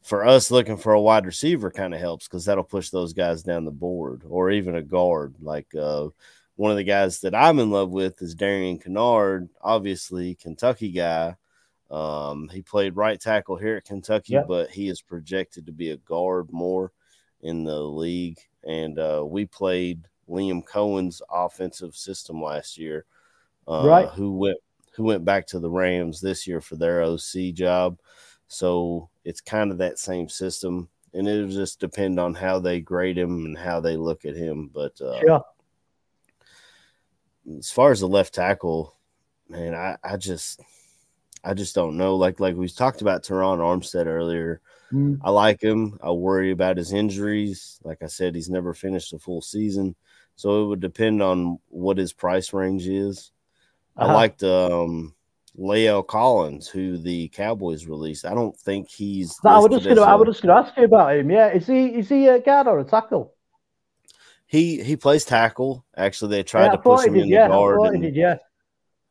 for us looking for a wide receiver kind of helps because that'll push those guys down the board or even a guard. Like uh, one of the guys that I'm in love with is Darian Kinnard, obviously Kentucky guy. Um, he played right tackle here at Kentucky, yep. but he is projected to be a guard more in the league. And uh, we played Liam Coen's offensive system last year, uh, right? Who went who went back to the Rams this year for their OC job. So it's kind of that same system, and it'll just depend on how they grade him and how they look at him. But uh, yeah, as far as the left tackle, man, I, I just I just don't know. Like like we talked about Terron Armstead earlier. Mm. I like him. I worry about his injuries. Like I said, he's never finished a full season. So it would depend on what his price range is. Uh-huh. I liked um La'el Collins, who the Cowboys released. I don't think he's. No, I was just gonna. I was just gonna ask you about him. Yeah, is he is he a guard or a tackle? He he plays tackle. Actually, they tried yeah, to push him did, in yeah, the guard. And, did, yeah.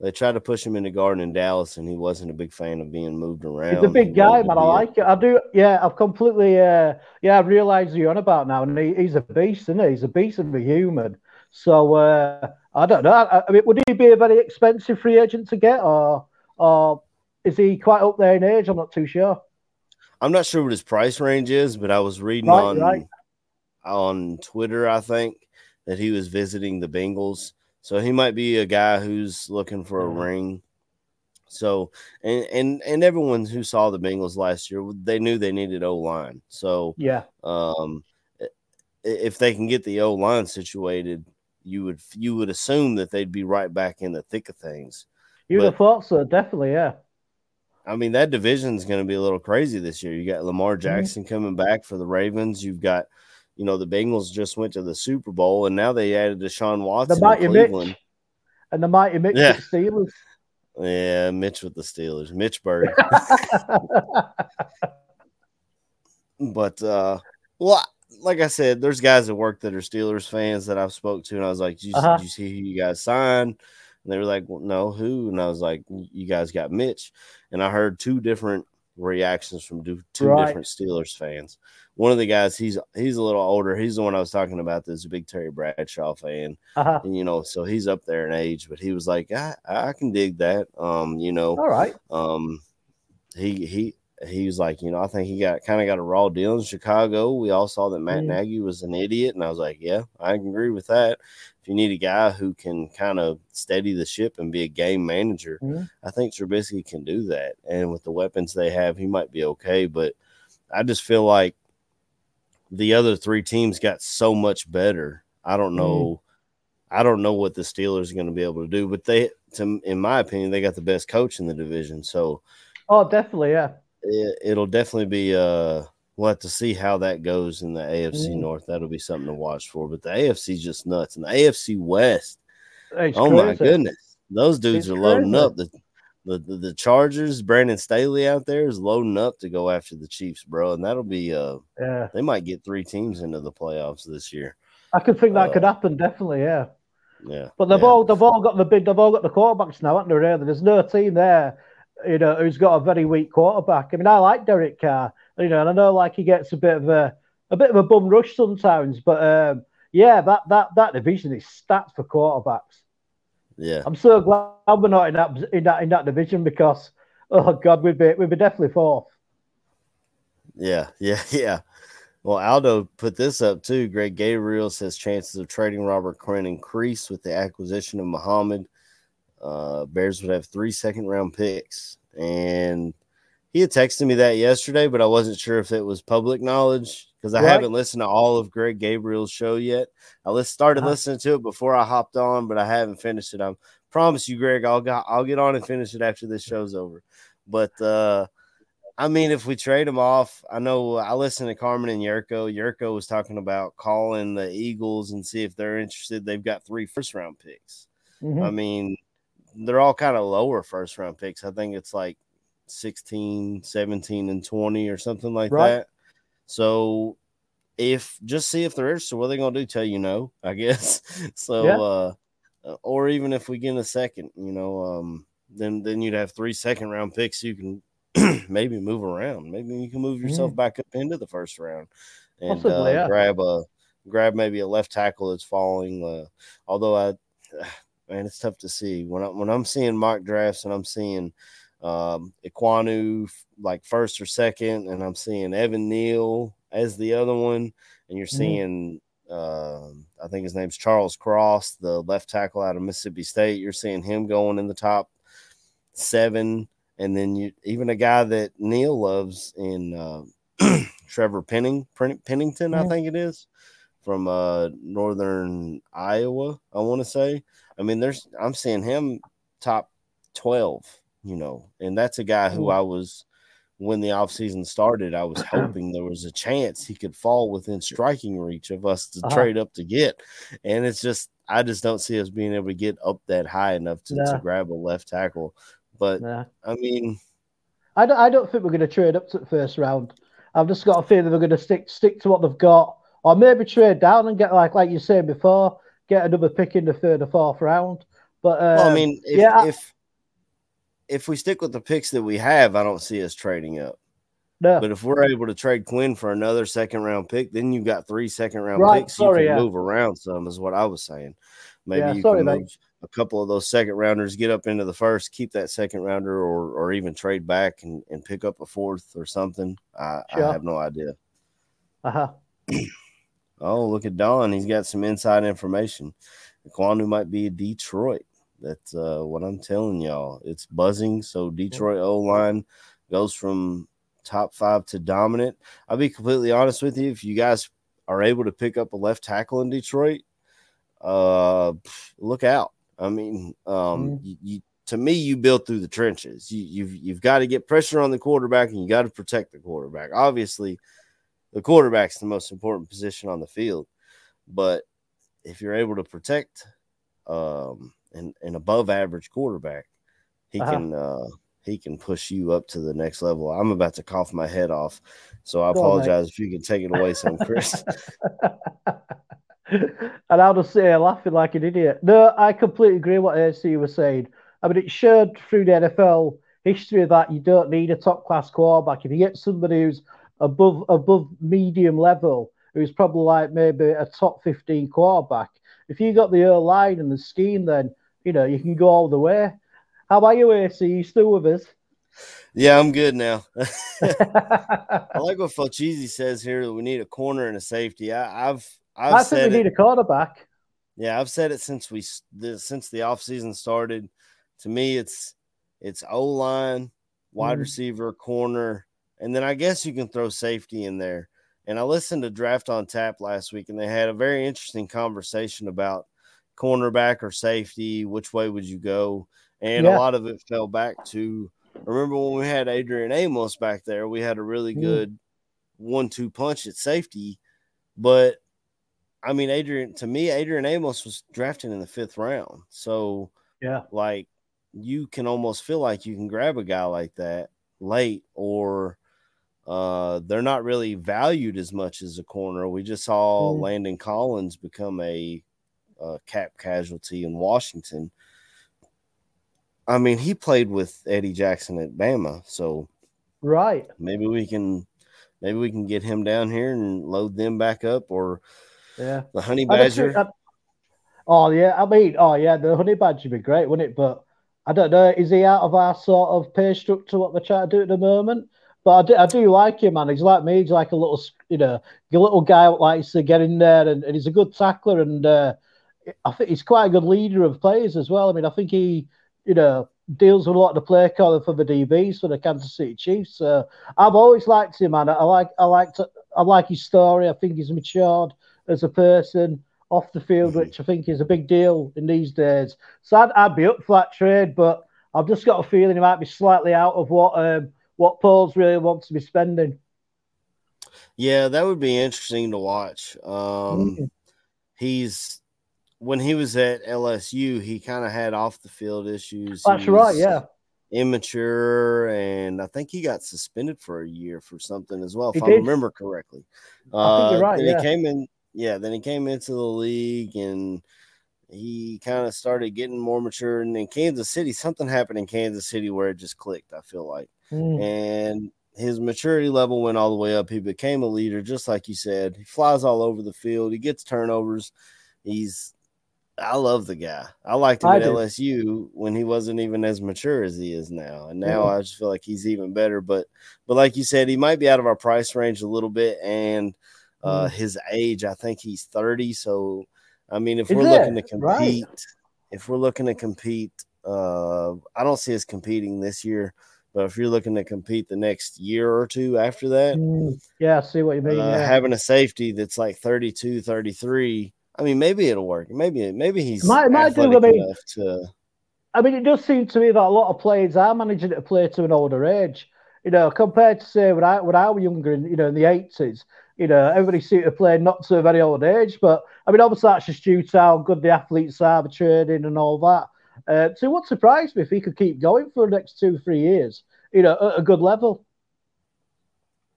They tried to push him into the garden in Dallas, and he wasn't a big fan of being moved around. He's a big guy, man. I like it. I do. Yeah, I've completely. Uh, yeah, I realised you're on about now, and he, he's a beast, isn't he? He's a beast of a human. So uh, I don't know. I, I mean, would he be a very expensive free agent to get, or or is he quite up there in age? I'm not too sure. I'm not sure what his price range is, but I was reading right, on right. on Twitter, I think, that he was visiting the Bengals. So he might be a guy who's looking for a mm-hmm. ring. So and and and everyone who saw the Bengals last year, they knew they needed O line. So yeah, um, if they can get the O line situated, you would you would assume that they'd be right back in the thick of things. You'd have thought so, definitely, yeah. I mean, that division is going to be a little crazy this year. You got Lamar mm-hmm. Jackson mm-hmm. coming back for the Ravens. You've got, you know, the Bengals just went to the Super Bowl, and now they added Deshaun Watson. The mighty Mitch, and the mighty Mitch yeah. the Steelers. Yeah, Mitch with the Steelers, Mitch Bird. [LAUGHS] but uh, well, like I said, there's guys at work that are Steelers fans that I've spoke to, and I was like, "Did you, uh-huh. you see who you guys signed?" And they were like, well, "No, who?" And I was like, "You guys got Mitch." And I heard two different reactions from two right. different Steelers fans. One of the guys, he's he's a little older. He's the one I was talking about. That's a big Terry Bradshaw fan, uh-huh. and you know, so he's up there in age. But he was like, "I I can dig that." Um, you know, all right. Um, he he he was like, you know, I think he got kind of got a raw deal in Chicago. We all saw that Matt mm. Nagy was an idiot, and I was like, yeah, I agree with that. If you need a guy who can kind of steady the ship and be a game manager, mm. I think Trubisky can do that. And with the weapons they have, he might be okay. But I just feel like the other three teams got so much better. I don't know. Mm. I don't know what the Steelers are going to be able to do, but they, to, in my opinion, they got the best coach in the division. So, oh, definitely, yeah it, will definitely be uh we'll have to see how that goes in the AFC mm. North. That'll be something to watch for. But the AFC just nuts. And the AFC West, it's oh crazy. my goodness, those dudes it's are loading crazy. up. The, the, the the Chargers, Brandon Staley out there is loading up to go after the Chiefs, bro. And that'll be uh yeah, they might get three teams into the playoffs this year. I could think that uh, could happen, definitely, yeah. Yeah. But they've yeah. all they've all got the big they've all got the quarterbacks now, haven't they? Really? There's no team there you know, who's got a very weak quarterback. I mean, I like Derek Carr, you know, and I know like he gets a bit of a a bit of a bum rush sometimes, but um, yeah, that that that division is stacked for quarterbacks. Yeah, I'm so glad we're not in that in that in that division because oh god, we'd be we'd be definitely fourth. Yeah, [LAUGHS] yeah, yeah. Well, Aldo put this up too. Greg Gabriel says chances of trading Robert Quinn increase with the acquisition of Muhammad. Uh, Bears would have three second round picks. And he had texted me that yesterday, but I wasn't sure if it was public knowledge because I right. haven't listened to all of Greg Gabriel's show yet. I started uh-huh. listening to it before I hopped on, but I haven't finished it. I promise you, Greg, I'll go, I'll get on and finish it after this show's over. But uh, I mean, if we trade him off, I know I listened to Carmen and Jurko. Jurko was talking about calling the Eagles and see if they're interested. They've got three first round picks. Mm-hmm. I mean, they're all kind of lower first round picks. I think it's like 16, 17, and 20 or something like right. that. So if just see if they're interested, what are they gonna do? Tell you no, I [LAUGHS] guess. so yeah. uh or even if we get in a second, you know, um then then you'd have three second round picks you can [CLEARS THROAT] maybe move around. Maybe you can move yourself mm. back up into the first round and Possibly, uh, yeah. grab a grab maybe a left tackle that's falling. Uh, although I [SIGHS] man, it's tough to see when I when I'm seeing mock drafts and I'm seeing um Ekwonu like first or second, and I'm seeing Evan Neal as the other one, and you're mm-hmm. seeing uh, I think his name's Charles Cross, the left tackle out of Mississippi State. You're seeing him going in the top seven, and then you even a guy that Neil loves in uh, [CLEARS THROAT] Trevor Penning Pennington, I think it is from uh, northern Iowa. I want to say. I mean, there's I'm seeing him top twelve, you know, and that's a guy who I was when the offseason started, I was [CLEARS THROAT] hoping there was a chance he could fall within striking reach of us to uh-huh. trade up to get. And it's just, I just don't see us being able to get up that high enough to, to grab a left tackle. But I mean, I don't, I don't think we're going to trade up to the first round. I've just got a feeling they're going to stick stick to what they've got, or maybe trade down and get like like you said before, get another pick in the third or fourth round. But um, well, I mean, if, yeah, if if we stick with the picks that we have, I don't see us trading up. No. But if we're able to trade Quinn for another second round pick, then you've got three second round right. picks. Sorry, you can yeah. move around some, is what I was saying. Maybe yeah, you sorry, can move mate. a couple of those second rounders, get up into the first, keep that second rounder, or or even trade back and, and pick up a fourth or something. I, sure. I have no idea. Uh huh. oh, look at Don. He's got some inside information. Ekwonu might be a Detroit. That's uh, what I'm telling y'all. It's buzzing. So Detroit O line goes from top five to dominant. I'll be completely honest with you. If you guys are able to pick up a left tackle in Detroit, uh, look out. I mean, um, mm-hmm. you, you, to me, you build through the trenches. You, you've you've got to get pressure on the quarterback, and you got to protect the quarterback. Obviously, the quarterback's the most important position on the field, but if you're able to protect um, an, an above average quarterback, he uh-huh. can uh, he can push you up to the next level. I'm about to cough my head off, so I Go apologize on, if you can take it away, some Chris. [LAUGHS] and I'll just say laughing like an idiot. No, I completely agree what AC was saying. I mean, it showed through the NFL history that you don't need a top class quarterback. If you get somebody who's above above medium level, who's probably like maybe a top 15 quarterback, if you got the O line and the scheme, then you know you can go all the way. How about you, AC? You still with us? Yeah, I'm good now. [LAUGHS] [LAUGHS] I like what Fulchisi says here that we need a corner and a safety. I, have I've I think we need a quarterback. Yeah, I've said it since we the, since the offseason started. To me, it's it's O line, wide mm. receiver, corner, and then I guess you can throw safety in there. And I listened to Draft on Tap last week, and they had a very interesting conversation about cornerback or safety. Which way would you go? And yeah. a lot of it fell back to remember when we had Adrian Amos back there, we had a really mm. good one two punch at safety. But I mean, Adrian, to me, Adrian Amos was drafted in the fifth round. So, yeah, like you can almost feel like you can grab a guy like that late or uh, they're not really valued as much as a corner. We just saw mm. Landon Collins become a, a, cap casualty in Washington. I mean, he played with Eddie Jackson at Bama, so right. Maybe we can, maybe we can get him down here and load them back up, or yeah, the Honey Badger. I, oh yeah, I mean, oh yeah, the Honey Badger would be great, wouldn't it? But I don't know, is he out of our sort of pay structure what they're trying to do at the moment? But I do, I do like him, man. He's like me. He's like a little, you know, a little guy likes to get in there, and, and he's a good tackler, and uh, I think he's quite a good leader of players as well. I mean, I think he, you know, deals with a lot of the play calling for the DBs for the Kansas City Chiefs. So I've always liked him, man. I like, I like, to, I like his story. I think he's matured as a person off the field, mm-hmm. which I think is a big deal in these days. So I'd, I'd be up for that trade, but I've just got a feeling he might be slightly out of what um, what Poles really wants to be spending. Yeah, that would be interesting to watch. Um, mm-hmm. He's when he was at LSU, he kind of had off the field issues. That's right, yeah. Immature, and I think he got suspended for a year for something as well, if I remember correctly. I think you're uh, right. yeah. He came in, yeah. Then he came into the league and he kind of started getting more mature. And in Kansas City, something happened in Kansas City where it just clicked, I feel like. Mm. And his maturity level went all the way up. He became a leader, just like you said. He flies all over the field, he gets turnovers. He's, I love the guy. I liked him I at do. LSU when he wasn't even as mature as he is now. And now I just feel like he's even better. But, but like you said, he might be out of our price range a little bit. And, uh, mm. his age, I think he's 30. So, I mean, if Is we're it? looking to compete, right. if we're looking to compete, uh, I don't see us competing this year. But if you're looking to compete the next year or two after that, mm, yeah, I see what you mean. Uh, yeah. Having a safety that's like 32, 33, I mean, maybe it'll work. Maybe maybe he's might, might do, I mean, to. I mean, it does seem to me that a lot of players are managing to play to an older age. You know, compared to say when I when I was younger, in, you know, in the eighties, you know, everybody seemed to play not to a very old age. But I mean, obviously that's just due to how good the athletes are, the training and all that. Uh, so what surprised me if he could keep going for the next two, three years, you know, at a good level.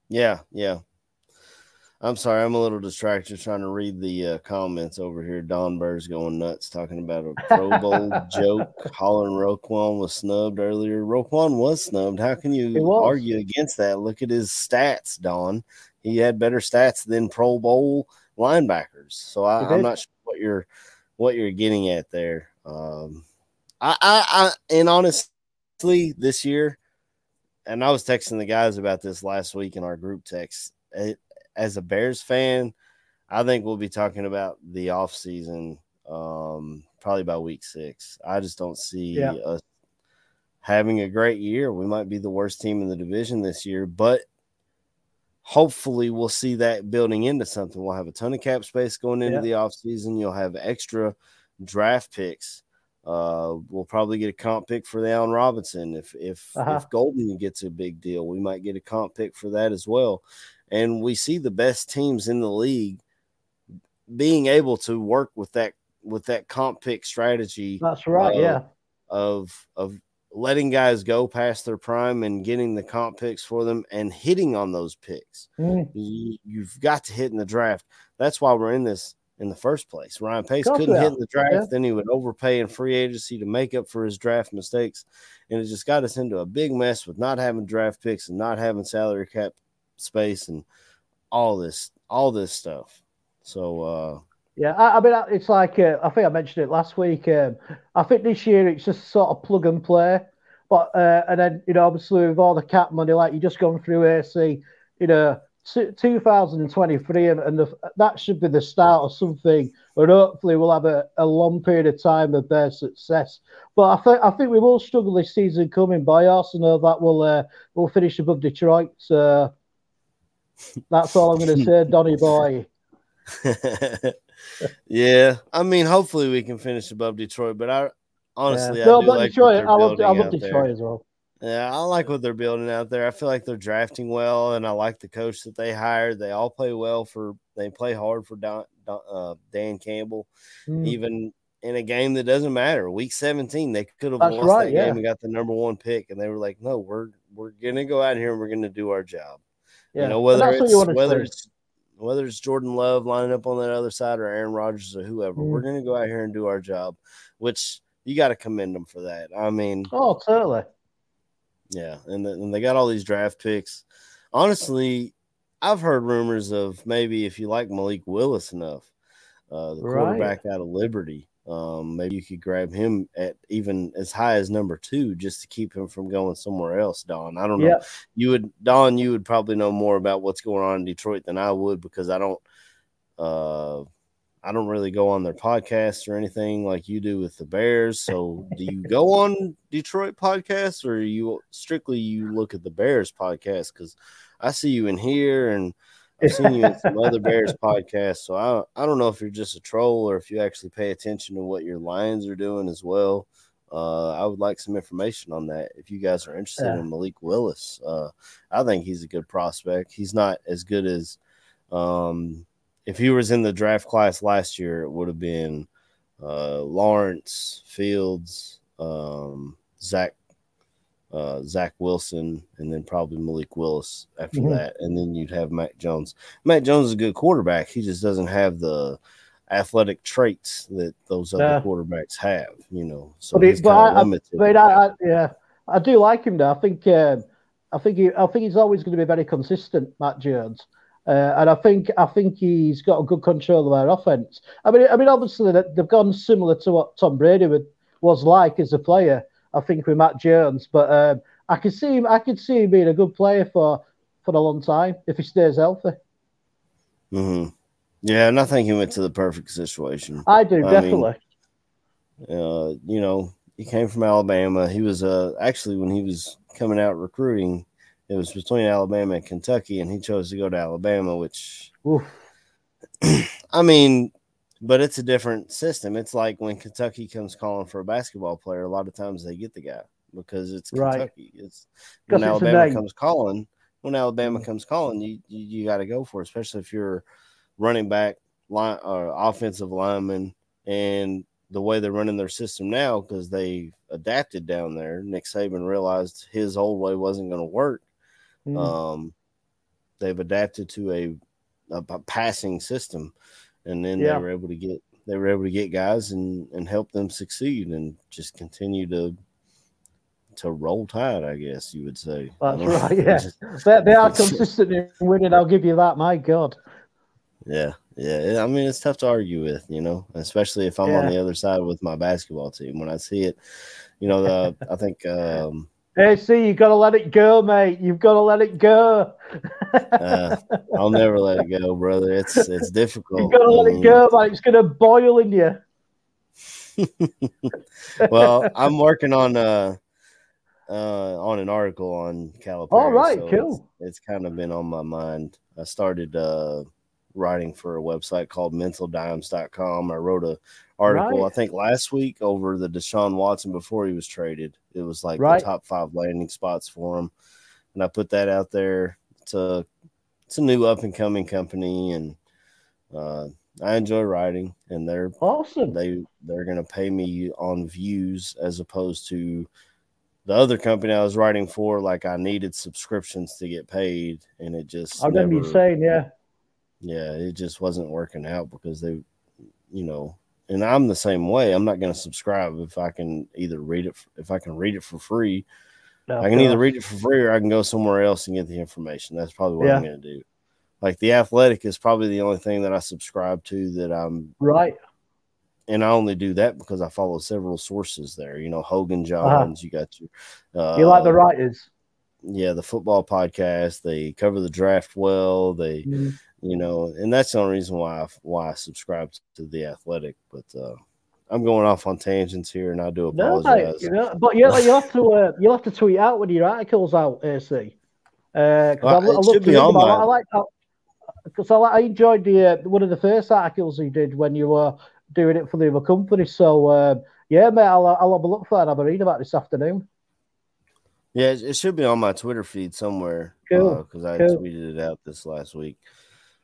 Yeah, yeah. I'm sorry, I'm a little distracted trying to read the uh, comments over here. Don Burr's going nuts talking about a Pro Bowl [LAUGHS] joke. Hollering Roquan was snubbed earlier. Roquan was snubbed. How can you argue against that? Look at his stats, Don he had better stats than Pro Bowl linebackers. So I, am not sure what you're what you're getting at there. Um, I, I, I, and honestly, this year, and I was texting the guys about this last week in our group text. It, as a Bears fan, I think we'll be talking about the off season um, probably by week six. I just don't see yeah. us having a great year. We might be the worst team in the division this year, but hopefully we'll see that building into something. We'll have a ton of cap space going into yeah. the offseason. You'll have extra draft picks. Uh, we'll probably get a comp pick for the Allen Robinson. If if uh-huh. if Golden gets a big deal, we might get a comp pick for that as well. And we see the best teams in the league being able to work with that with that comp pick strategy. That's right. Of, yeah. Of of letting guys go past their prime and getting the comp picks for them and hitting on those picks. Mm. You, have got to hit in the draft. That's why we're in this in the first place. Ryan Pace couldn't hit in the draft, yeah. then he would overpay in free agency to make up for his draft mistakes. And it just got us into a big mess with not having draft picks and not having salary cap space and all this, all this stuff. So, uh, yeah, I, I, mean, it's like uh, I think I mentioned it last week. Um, I think this year it's just sort of plug and play, but uh, and then you know obviously with all the cap money, like you just going through AC, you know, 2023, and, and the, that should be the start of something. But hopefully we'll have a, a long period of time of their success. But I think I think we will struggle this season coming. by arsenal that we'll uh, we'll finish above Detroit. So that's all I'm going to say, [LAUGHS] Donny boy. [LAUGHS] yeah, I mean, hopefully we can finish above Detroit, but I honestly, yeah. no, I but like Detroit, I love, I love Detroit there. as well. Yeah, I like what they're building out there. I feel like they're drafting well, and I like the coach that they hired. They all play well for. They play hard for Don, Don, uh, Dan Campbell, mm. even in a game that doesn't matter. Week 17, they could have That's lost right, that yeah. game and got the number one pick, and they were like, "No, we're we're gonna go out here and we're gonna do our job." Yeah. You know, whether it's whether it's whether it's Jordan Love lining up on that other side or Aaron Rodgers or whoever, mm. we're going to go out here and do our job, which you got to commend them for that. I mean, oh, totally. Yeah. And, the, and they got all these draft picks. Honestly, I've heard rumors of maybe if you like Malik Willis enough, uh, the Right. quarterback out of Liberty. Um, maybe you could grab him at even as high as number two just to keep him from going somewhere else. Don, I don't know. Yeah. You would, Don, you would probably know more about what's going on in Detroit than I would because I don't. Uh, I don't really go on their podcasts or anything like you do with the Bears. So, do you go on Detroit podcasts or you strictly you look at the Bears podcast? Because I see you in here and I've seen you in some other [LAUGHS] Bears podcasts. So I I don't know if you're just a troll or if you actually pay attention to what your Lions are doing as well. Uh, I would like some information on that. If you guys are interested Yeah. in Malik Willis, uh, I think he's a good prospect. He's not as good as um, if he was in the draft class last year, it would have been uh, Lawrence Fields, um, Zach, uh, Zach Wilson, and then probably Malik Willis after Mhm. that, and then you'd have Mac Jones. Mac Jones is a good quarterback. He just doesn't have the athletic traits that those other Yeah. quarterbacks have. You know, so But, he's but kind I, of I, limited. I mean, I, I, yeah, I do like him. Though I think, um, I think, he, I think he's always going to be very consistent, Mac Jones. Uh, and I think, I think he's got a good control of our offense. I mean, I mean, obviously they- they've gone similar to what Tom Brady would, was like as a player. I think with Mac Jones, but um, I can see him. I could see him being a good player for for a long time if he stays healthy. hmm Yeah, and I think he went to the perfect situation. I do I definitely. uh, you know, he came from Alabama. He was uh actually when he was coming out recruiting, it was between Alabama and Kentucky, and he chose to go to Alabama, which Oof. [CLEARS THROAT] I mean, but it's a different system. It's like when Kentucky comes calling for a basketball player, a lot of times they get the guy because it's Right. Kentucky. It's 'Cause when it's Alabama comes calling, when Alabama Mm. comes calling, you you, you got to go for it, especially if you're running back line or offensive lineman and the way they're running their system now because they adapted down there. Nick Saban realized his old way wasn't going to work. Mm. Um, they've adapted to a, a, a passing system, and then Yeah. they were able to get they were able to get guys and and help them succeed and just continue to to roll tide. I guess you would say. That's right, [LAUGHS] yeah. They, they are [LAUGHS] consistent in winning. I'll give you that. My God. yeah, yeah. I mean, it's tough to argue with, you know, especially if I'm on the other side with my basketball team. When I see it, you know, the [LAUGHS] I think um, Hey, see, you got to let it go, mate. You've got to let it go. uh, I'll never let it go, brother. It's it's difficult. You've got to let it go, man. It's going to boil in you. [LAUGHS] well, I'm working on uh uh on an article on Calipari. All right, so cool. It's, it's kind of been on my mind. I started uh writing for a website called mentaldimes.com. I wrote a article Right. I think last week over the Deshaun Watson before he was traded. It was like Right. the top 5 landing spots for him. And I put that out there. It's a it's a new up and coming company and uh I enjoy writing and they're Awesome. they they're gonna pay me on views as opposed to the other company I was writing for. Like I needed subscriptions to get paid, and it just I remember never, you saying, yeah. Yeah, it just wasn't working out because they, you know, and I'm the same way. I'm not gonna subscribe if I can either read it if I can read it for free. No, I can either read it for free or I can go somewhere else and get the information. That's probably what I'm gonna do. Like the athletic is probably the only thing that I subscribe to that I'm Right. and I only do that because I follow several sources there. You know, Hoge and Jahns. You got your. Uh, Uh-huh. You like the writers? Yeah, the football podcast. They cover the draft well. They, Mm. You know, and that's the only reason why I, why I subscribe to the Athletic. But uh, I'm going off on tangents here, and I do No, apologize. mate, you know, but you you have to uh, you'll have to tweet out when your articles out, AC. Uh, Well, I, I it love should to be on. I, my- I like because I, I enjoyed the uh, one of the first articles you did when you were doing it for the other company. So um, yeah, mate, I'll I'll have a look for that. and Have a read about this afternoon. Yeah, it, should be on my Twitter feed somewhere. Cool, Because I cool. tweeted it out this last week.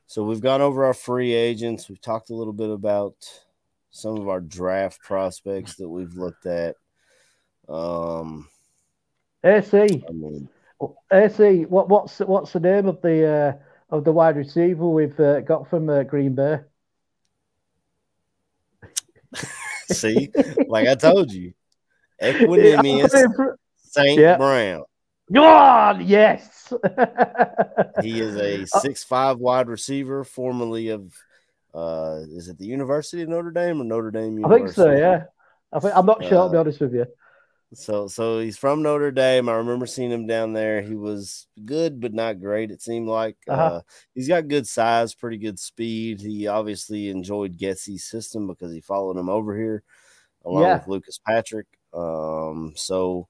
So we've gone over our free agents. We've talked a little bit about some of our draft prospects that we've looked at. Um, AC, I mean, AC, what what's what's the name of the uh, of the wide receiver we've uh, got from uh, Green Bay? [LAUGHS] see, like I told you, Equanimeous St. [LAUGHS] Yeah. Brown. God, yes. [LAUGHS] He is a six-five wide receiver, formerly of Uh, is it the University of Notre Dame or Notre Dame University? I think so. Yeah. I think I'm not sure. I'll be Uh, honest with you. So so he's from Notre Dame. I remember seeing him down there. He was good but not great. It seemed like Uh-huh. uh, he's got good size, pretty good speed. He obviously enjoyed Getsy's system because he followed him over here along Yeah. with Lucas Patrick. Um, so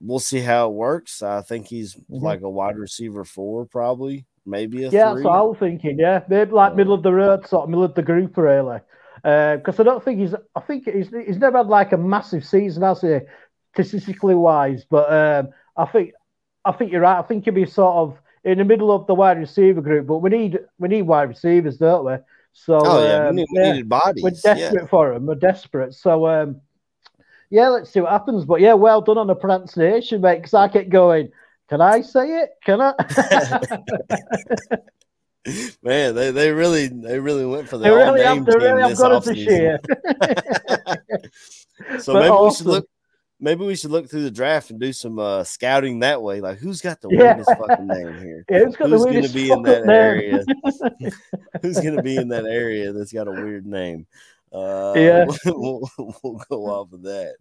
we'll see how it works. I think he's Mhm. like a wide receiver four, probably maybe a Yeah, three. that's what I was thinking. Yeah, maybe like Uh, middle of the road, sort of middle of the group, really. Because I don't think he's. I think he's, he's never had like a massive season, has he, statistically wise. But um, I think I think you're right. I think he'll be sort of in the middle of the wide receiver group. But we need we need wide receivers, don't we? So oh yeah, we, um, need, we yeah, needed bodies. we're yeah. desperate for him. We're desperate. So um, yeah, let's see what happens. But yeah, well done on the pronunciation, mate. Because I kept going. Can I say it? Can I? [LAUGHS] Man, they, they really they really went for the They really name have, they team really have this got us this offseason. year. [LAUGHS] So But maybe we should look. Maybe we should look through the draft and do some uh, scouting that way. Like, who's got the Yeah. weirdest fucking name here? [LAUGHS] Yeah, who's got Who's the going to be in that name? area? who's going to be in that area that's got a weird name? Uh, Yeah. [LAUGHS] we'll, we'll go off of that.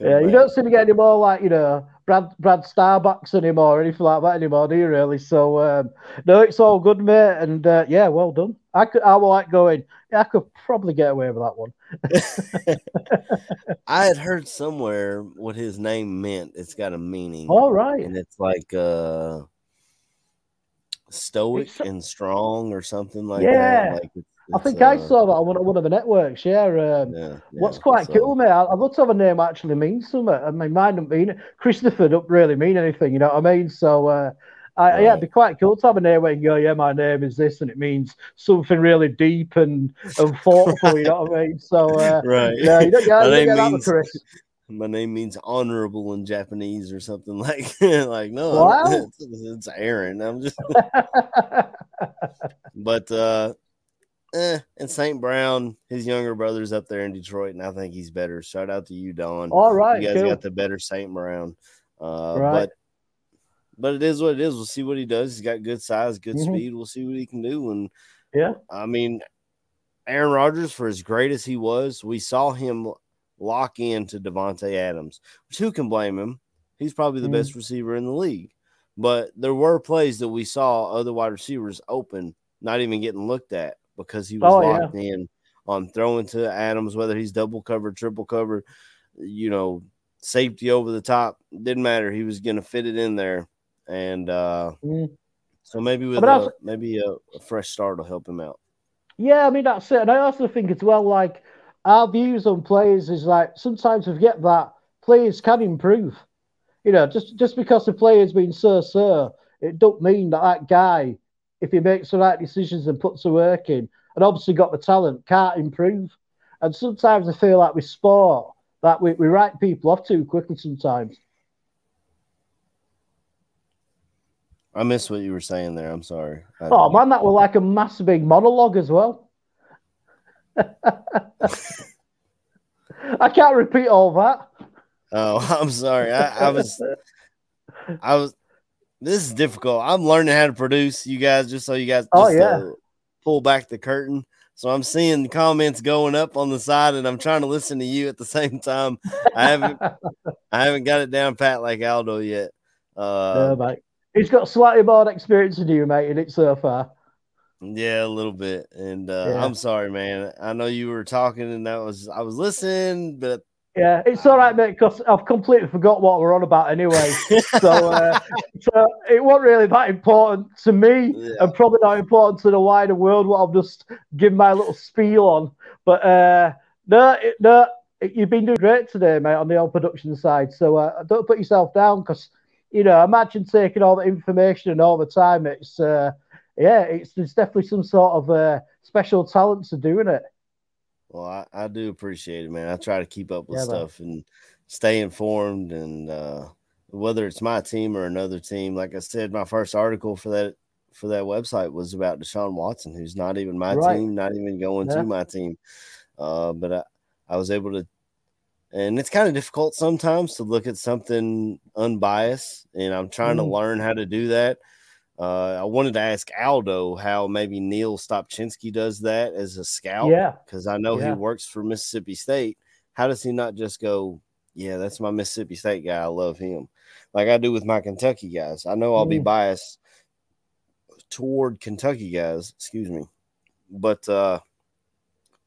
Yeah, you don't seem to get any more like you know Brad Brad Starbucks anymore, or anything like that anymore, do you really? So um, no, it's all good, mate, and uh, yeah, well done. I could, I like going, yeah, I could probably get away with that one. [LAUGHS] I had [LAUGHS] heard somewhere what his name meant. It's got a meaning. All right, and it's like uh stoic and strong or something like Yeah. that. Like it's, I think I uh, saw that on one, of- one of the networks. Yeah, um, Yeah, What's quite cool, mate, I- I'd love to have a name actually means something. I mean, mine don't mean it. Christopher don't really mean anything, you know what I mean? So, uh, I, yeah, it'd be quite cool to have a name where you can go, yeah, my name is this, and it means something really deep and, and thoughtful, you know what I mean? So, uh, [LAUGHS] Right. yeah, you don't, you My don't name get that with means- Chris. [LAUGHS] My name means honorable in Japanese or something [LAUGHS] like like no, Wow. it's, it's Aaron. I'm just but uh eh, and St. Brown, his younger brother's up there in Detroit, and I think he's better. Shout out to you, Don. All right, you guys cool. got the better St. Brown. Uh, Right. But but it is what it is. We'll see what he does. He's got good size, good Mhm. speed. We'll see what he can do. And Yeah. I mean, Aaron Rodgers, for as great as he was, we saw him lock into Davante Adams, which who can blame him? He's probably the Mhm. best receiver in the league. But there were plays that we saw other wide receivers open, not even getting looked at because he was Oh, yeah. locked in on throwing to Adams, whether he's double covered, triple covered, you know, safety over the top. Didn't matter. He was going to fit it in there. And uh, Mm. so maybe with a, also- maybe a, a fresh start will help him out. Yeah, I mean that's it. And I also think as well, like our views on players is like sometimes we forget that players can improve. You know, just just because the player's been so so, it don't mean that that guy, if he makes the right decisions and puts the work in, and obviously got the talent, can't improve. And sometimes I feel like with sport that we, we write people off too quickly sometimes. I missed what you were saying there. I'm sorry. I- Oh man, that was like a massive big monologue as well. [LAUGHS] I can't repeat all that. Oh, [LAUGHS] I'm sorry. I, I was, I was. This is difficult. I'm learning how to produce you guys, just so you guys. Just Oh, yeah. to pull back the curtain. So I'm seeing the comments going up on the side, and I'm trying to listen to you at the [LAUGHS] same time. I haven't, I haven't got it down pat like Aldo yet. Uh, no, mate. He's got slightly more experience than you, mate, in it so far. Yeah, a little bit. And uh, Yeah. I'm sorry, man. I know you were talking, and that was I was listening, but Yeah, it's all right, mate, because I've completely forgot what we're on about anyway. so, uh, [LAUGHS] so it wasn't really that important to me, Yeah. and probably not important to the wider world. What I've just given my little spiel on, but uh, no, it, no, it- you've been doing great today, mate, on the old production side. So uh, don't put yourself down, because you know, imagine taking all the information and all the time. It's uh, yeah, it's there's definitely some sort of uh, special talent to doing it. Well, I, I do appreciate it, man. I try to keep up with Yeah, man. stuff and stay informed, and uh, whether it's my team or another team. Like I said, my first article for that for that website was about Deshaun Watson, who's not even my Right. team, not even going Yeah. to my team. Uh, but I, I was able to, and it's kind of difficult sometimes to look at something unbiased, and I'm trying to Mhm. learn how to do that. Uh, I wanted to ask Aldo how maybe Neil Stopchinski does that as a scout. Yeah. Because I know Yeah. he works for Mississippi State. How does he not just go, yeah, that's my Mississippi State guy. I love him. Like I do with my Kentucky guys. I know I'll be Mm. biased toward Kentucky guys, excuse me. But uh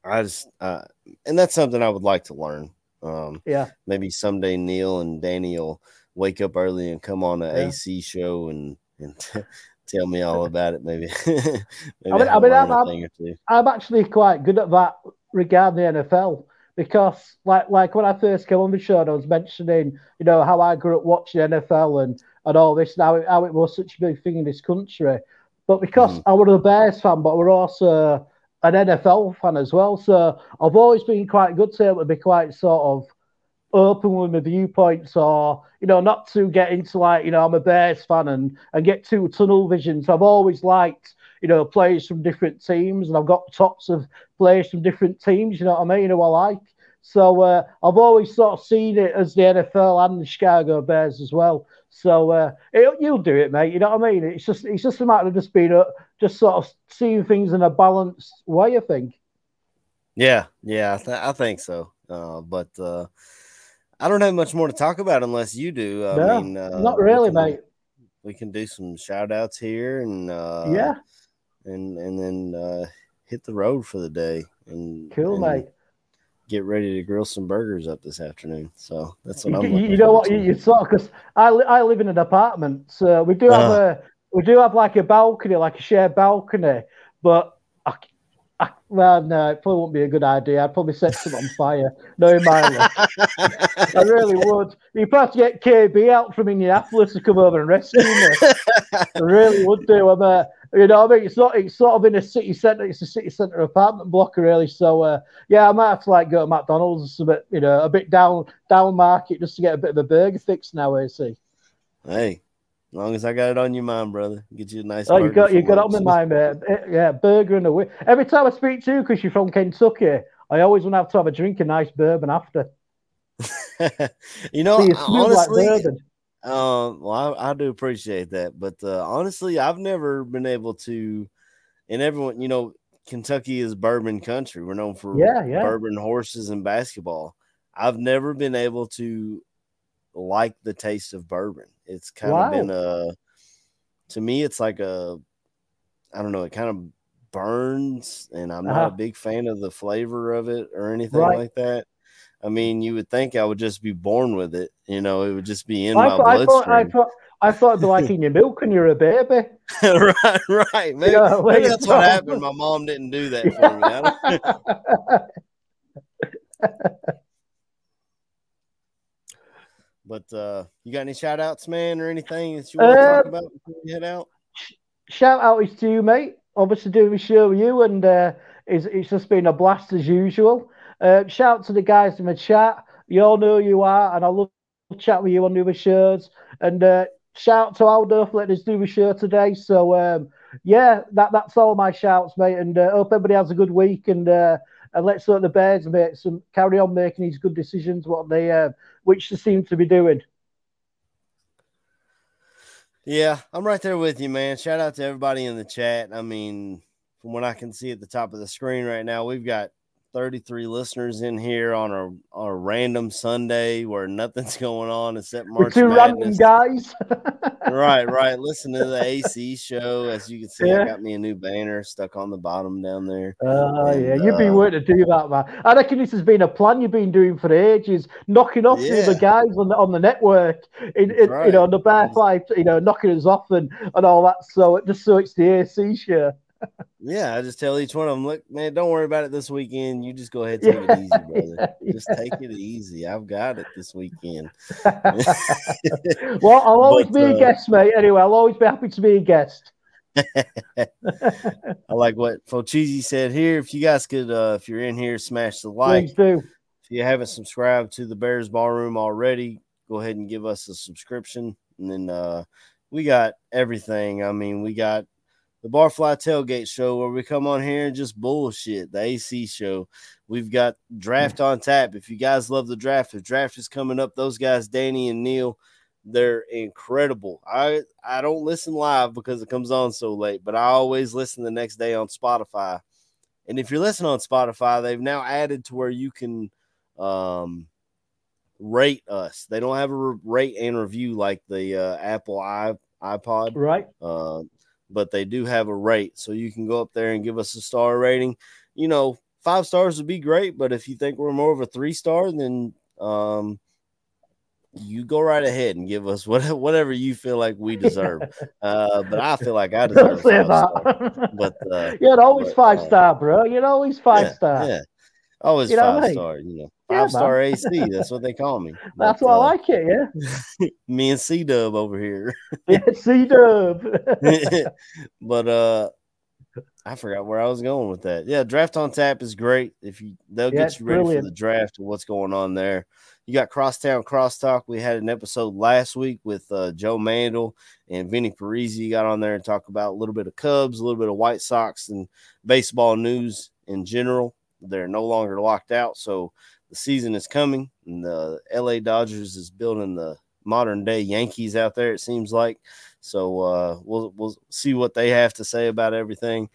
I just uh and that's something I would like to learn. Um Yeah. maybe someday Neil and Danny will wake up early and come on an Yeah. AC show and and [LAUGHS] tell me all about it. Maybe, [LAUGHS] maybe I mean- I mean, I'm- I'm- thing or two. I'm actually quite good at that regarding the NFL because, like, like when I first came on the show, and I was mentioning, you know, how I grew up watching NFL and and all this, and how it, how it was such a big thing in this country. But because Mhm. I was a Bears fan, but we're also an NFL fan as well, so I've always been quite good to able to be quite sort of open with my viewpoints or you know not to get into like you know I'm a Bears fan and and get too tunnel vision. So I've always liked you know players from different teams and I've got tops of players from different teams. You know what I mean? you Who I like. So uh, I've always sort of seen it as the NFL and the Chicago Bears as well. So uh, it, you'll do it, mate. You know what I mean? It's just it's just a matter of just being a, just sort of seeing things in a balanced way. I think. Yeah, yeah, I, th- I think so. Uh, but uh, I don't have much more to talk about unless you do. I No, mean, uh, Not we really, can- mate. We can do some shout outs here and uh, yeah, and and then uh, hit the road for the day and cool, and mate. Get ready to grill some burgers up this afternoon. So that's what You, I'm. you- looking you know what? You, to. you sort of because I, li- I live in an apartment, so we do have Uh-huh. a we do have like a balcony, like a shared balcony. But I, well, no, it probably wouldn't be a good idea. I'd probably set something on fire, knowing Miley. I really would. You'd have to get KB out from Indianapolis to come over and rescue me. I really would do. I'm a, you know, I mean, it's not. It's sort of in a city centre. It's a city centre apartment block, really. So, uh, yeah, I might have to like go to McDonald's a bit, you know, a bit down down market just to get a bit of a burger fix now. I see. Hey, long as I got it on your mind, brother, get you a nice. Oh, you got you got it on my mind, mate. Eh, Yeah, burger and a wing. Every time I speak to you, because you're from Kentucky, I always want to have to have a drink, a nice bourbon after. [LAUGHS] you know, See, smell like honestly, um, well, I, I do appreciate that, but uh, honestly, I've never been able to. And everyone, you know, Kentucky is bourbon country. We're known for Yeah, yeah. bourbon horses and basketball. I've never been able to like the taste of bourbon. It's kind Wow. of been a to me, it's like a I don't know, it kind of burns, and I'm not Uh-huh. a big fan of the flavor of it or anything Right. like that. I mean, you would think I would just be born with it, you know, it would just be in I my thought, I thought, I thought, I thought it'd be like in your milk when you're a baby. [LAUGHS] right, right. Maybe, know, maybe that's what happened. My mom didn't do that for me. [LAUGHS] [LAUGHS] But uh, you got any shout outs, man, or anything that you want to Uh, talk about before we head out? Shout out is to you, mate. Obviously, doing the show with you, and uh, it's, it's just been a blast as usual. Uh, shout out to the guys in the chat. You all know who you are, and I love chat with you on the shows. And uh, shout out to Aldo for letting us do the show today. So, um, yeah, that, that's all my shouts, mate. And uh, hope everybody has a good week. And uh, and let's let the Bears make some carry on making these good decisions, what they uh, which they seem to be doing. Yeah, I'm right there with you, man. Shout out to everybody in the chat. I mean, from what I can see at the top of the screen right now, we've got 33 listeners in here on a on a random Sunday where nothing's [LAUGHS] going on except March two random Madness. guys. right, right. [LAUGHS] Listen to the AC show. As you can see, Yeah. I got me a new banner stuck on the bottom down there. Oh And, yeah, you've been uh, wanting to do that, man. I reckon this has been a plan you've been doing for ages, knocking off the other guys on the on the network, in, in, That's you know, on the bare five, you know, knocking us off and, and all that. So just so it's the AC show. Yeah, I just tell each one of them, look, man, don't worry about it this weekend. You just go ahead and take it easy, [LAUGHS] brother. Yeah, Just take it easy. I've got it this weekend. [LAUGHS] well, I'll [LAUGHS] always But, be a uh, guest, mate. Anyway, I'll always be happy to be a guest. I like what Fochizi said here. If you guys could, uh, if you're in here, smash the like. Please do. If you haven't subscribed to the Bears Barroom already, go ahead and give us a subscription. And then uh, we got everything. I mean, we got the Barfly Tailgate Show where we come on here and just bullshit. The AC Show. We've got Draft on Tap. If you guys love the draft, if draft is coming up, those guys, Danny and Neil, They're incredible. I I don't listen live because it comes on so late, but I always listen the next day on Spotify. And if you're listening on Spotify, they've now added to where you can um, rate us. They don't have a rate and review like the uh, Apple i iPod, right? Uh, but they do have a rate, so you can go up there and give us a star rating. You know, five stars would be great, but if you think we're more of a three star, then um, you go right ahead and give us [LAUGHS] whatever whatever you feel like we deserve. [LAUGHS] uh, but I feel like I deserve five star. But [LAUGHS] uh, you're always but, five uh, star, bro. You're always five yeah, star. Yeah, always you five star. You know, five star. AC. That's what they call me. [LAUGHS] That's but, why I uh, like it. Yeah, [LAUGHS] me and C Dub over here. [LAUGHS] yeah, C Dub. but uh, I forgot where I was going with that. Yeah, draft on tap is great. If you they'll yeah, get you ready brilliant. for the draft and what's going on there. You got Crosstown Crosstalk. We had an episode last week with uh, Joe Mandel and Vinny Parisi got on there and talked about a little bit of Cubs, a little bit of White Sox, and baseball news in general. They're no longer locked out, so the season is coming, and the LA Dodgers is building the modern day Yankees out there. It seems like. So uh, we'll we'll see what they have to say about everything.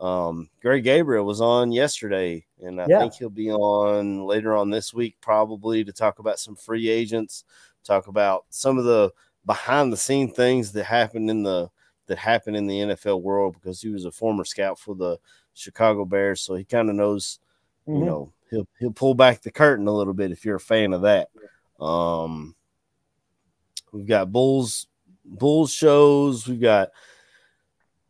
Um, Greg Gabriel was on yesterday, and I yeah. think he'll be on later on this week, probably to talk about some free agents, talk about some of the behind the scene things that happened in the that happened in the NFL world because he was a former scout for the Chicago Bears, so he kind of knows, mm-hmm. you know, he'll he'll pull back the curtain a little bit if you're a fan of that. Um, we've got Bulls Bulls shows, we've got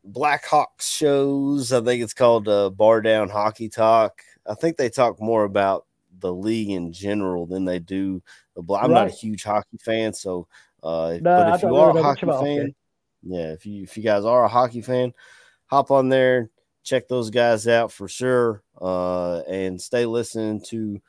Blackhawks shows. I think it's called uh, Bar Down Hockey Talk. I think they talk more about the league in general than they do the. I'm right. not a huge hockey fan, so. Uh, no, but if you are a hockey fan, yeah, if you if you guys are a hockey fan, hop on there, check those guys out for sure, uh, and stay listening to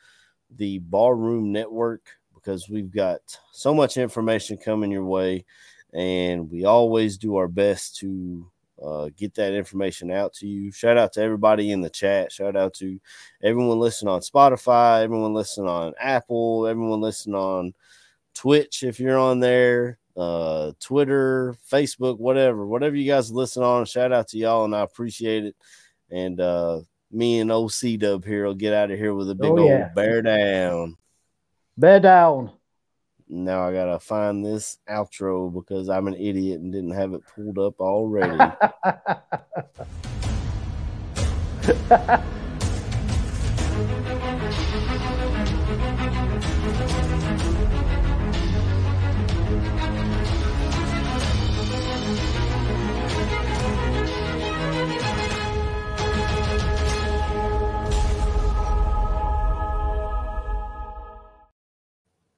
the Barroom Network because we've got so much information coming your way, and we always do our best to uh, get that information out to you. Shout out to everybody in the chat. Shout out to everyone listening on Spotify, everyone listening on Apple, everyone listening on Twitch if you're on there, uh, Twitter, Facebook, whatever, whatever you guys listen on. Shout out to y'all, and I appreciate it. And uh, me and OC Dub here will get out of here with a big oh, yeah. old bear down. Bear down. Now I gotta find this outro because I'm an idiot and didn't have it pulled up already. [LAUGHS] [LAUGHS]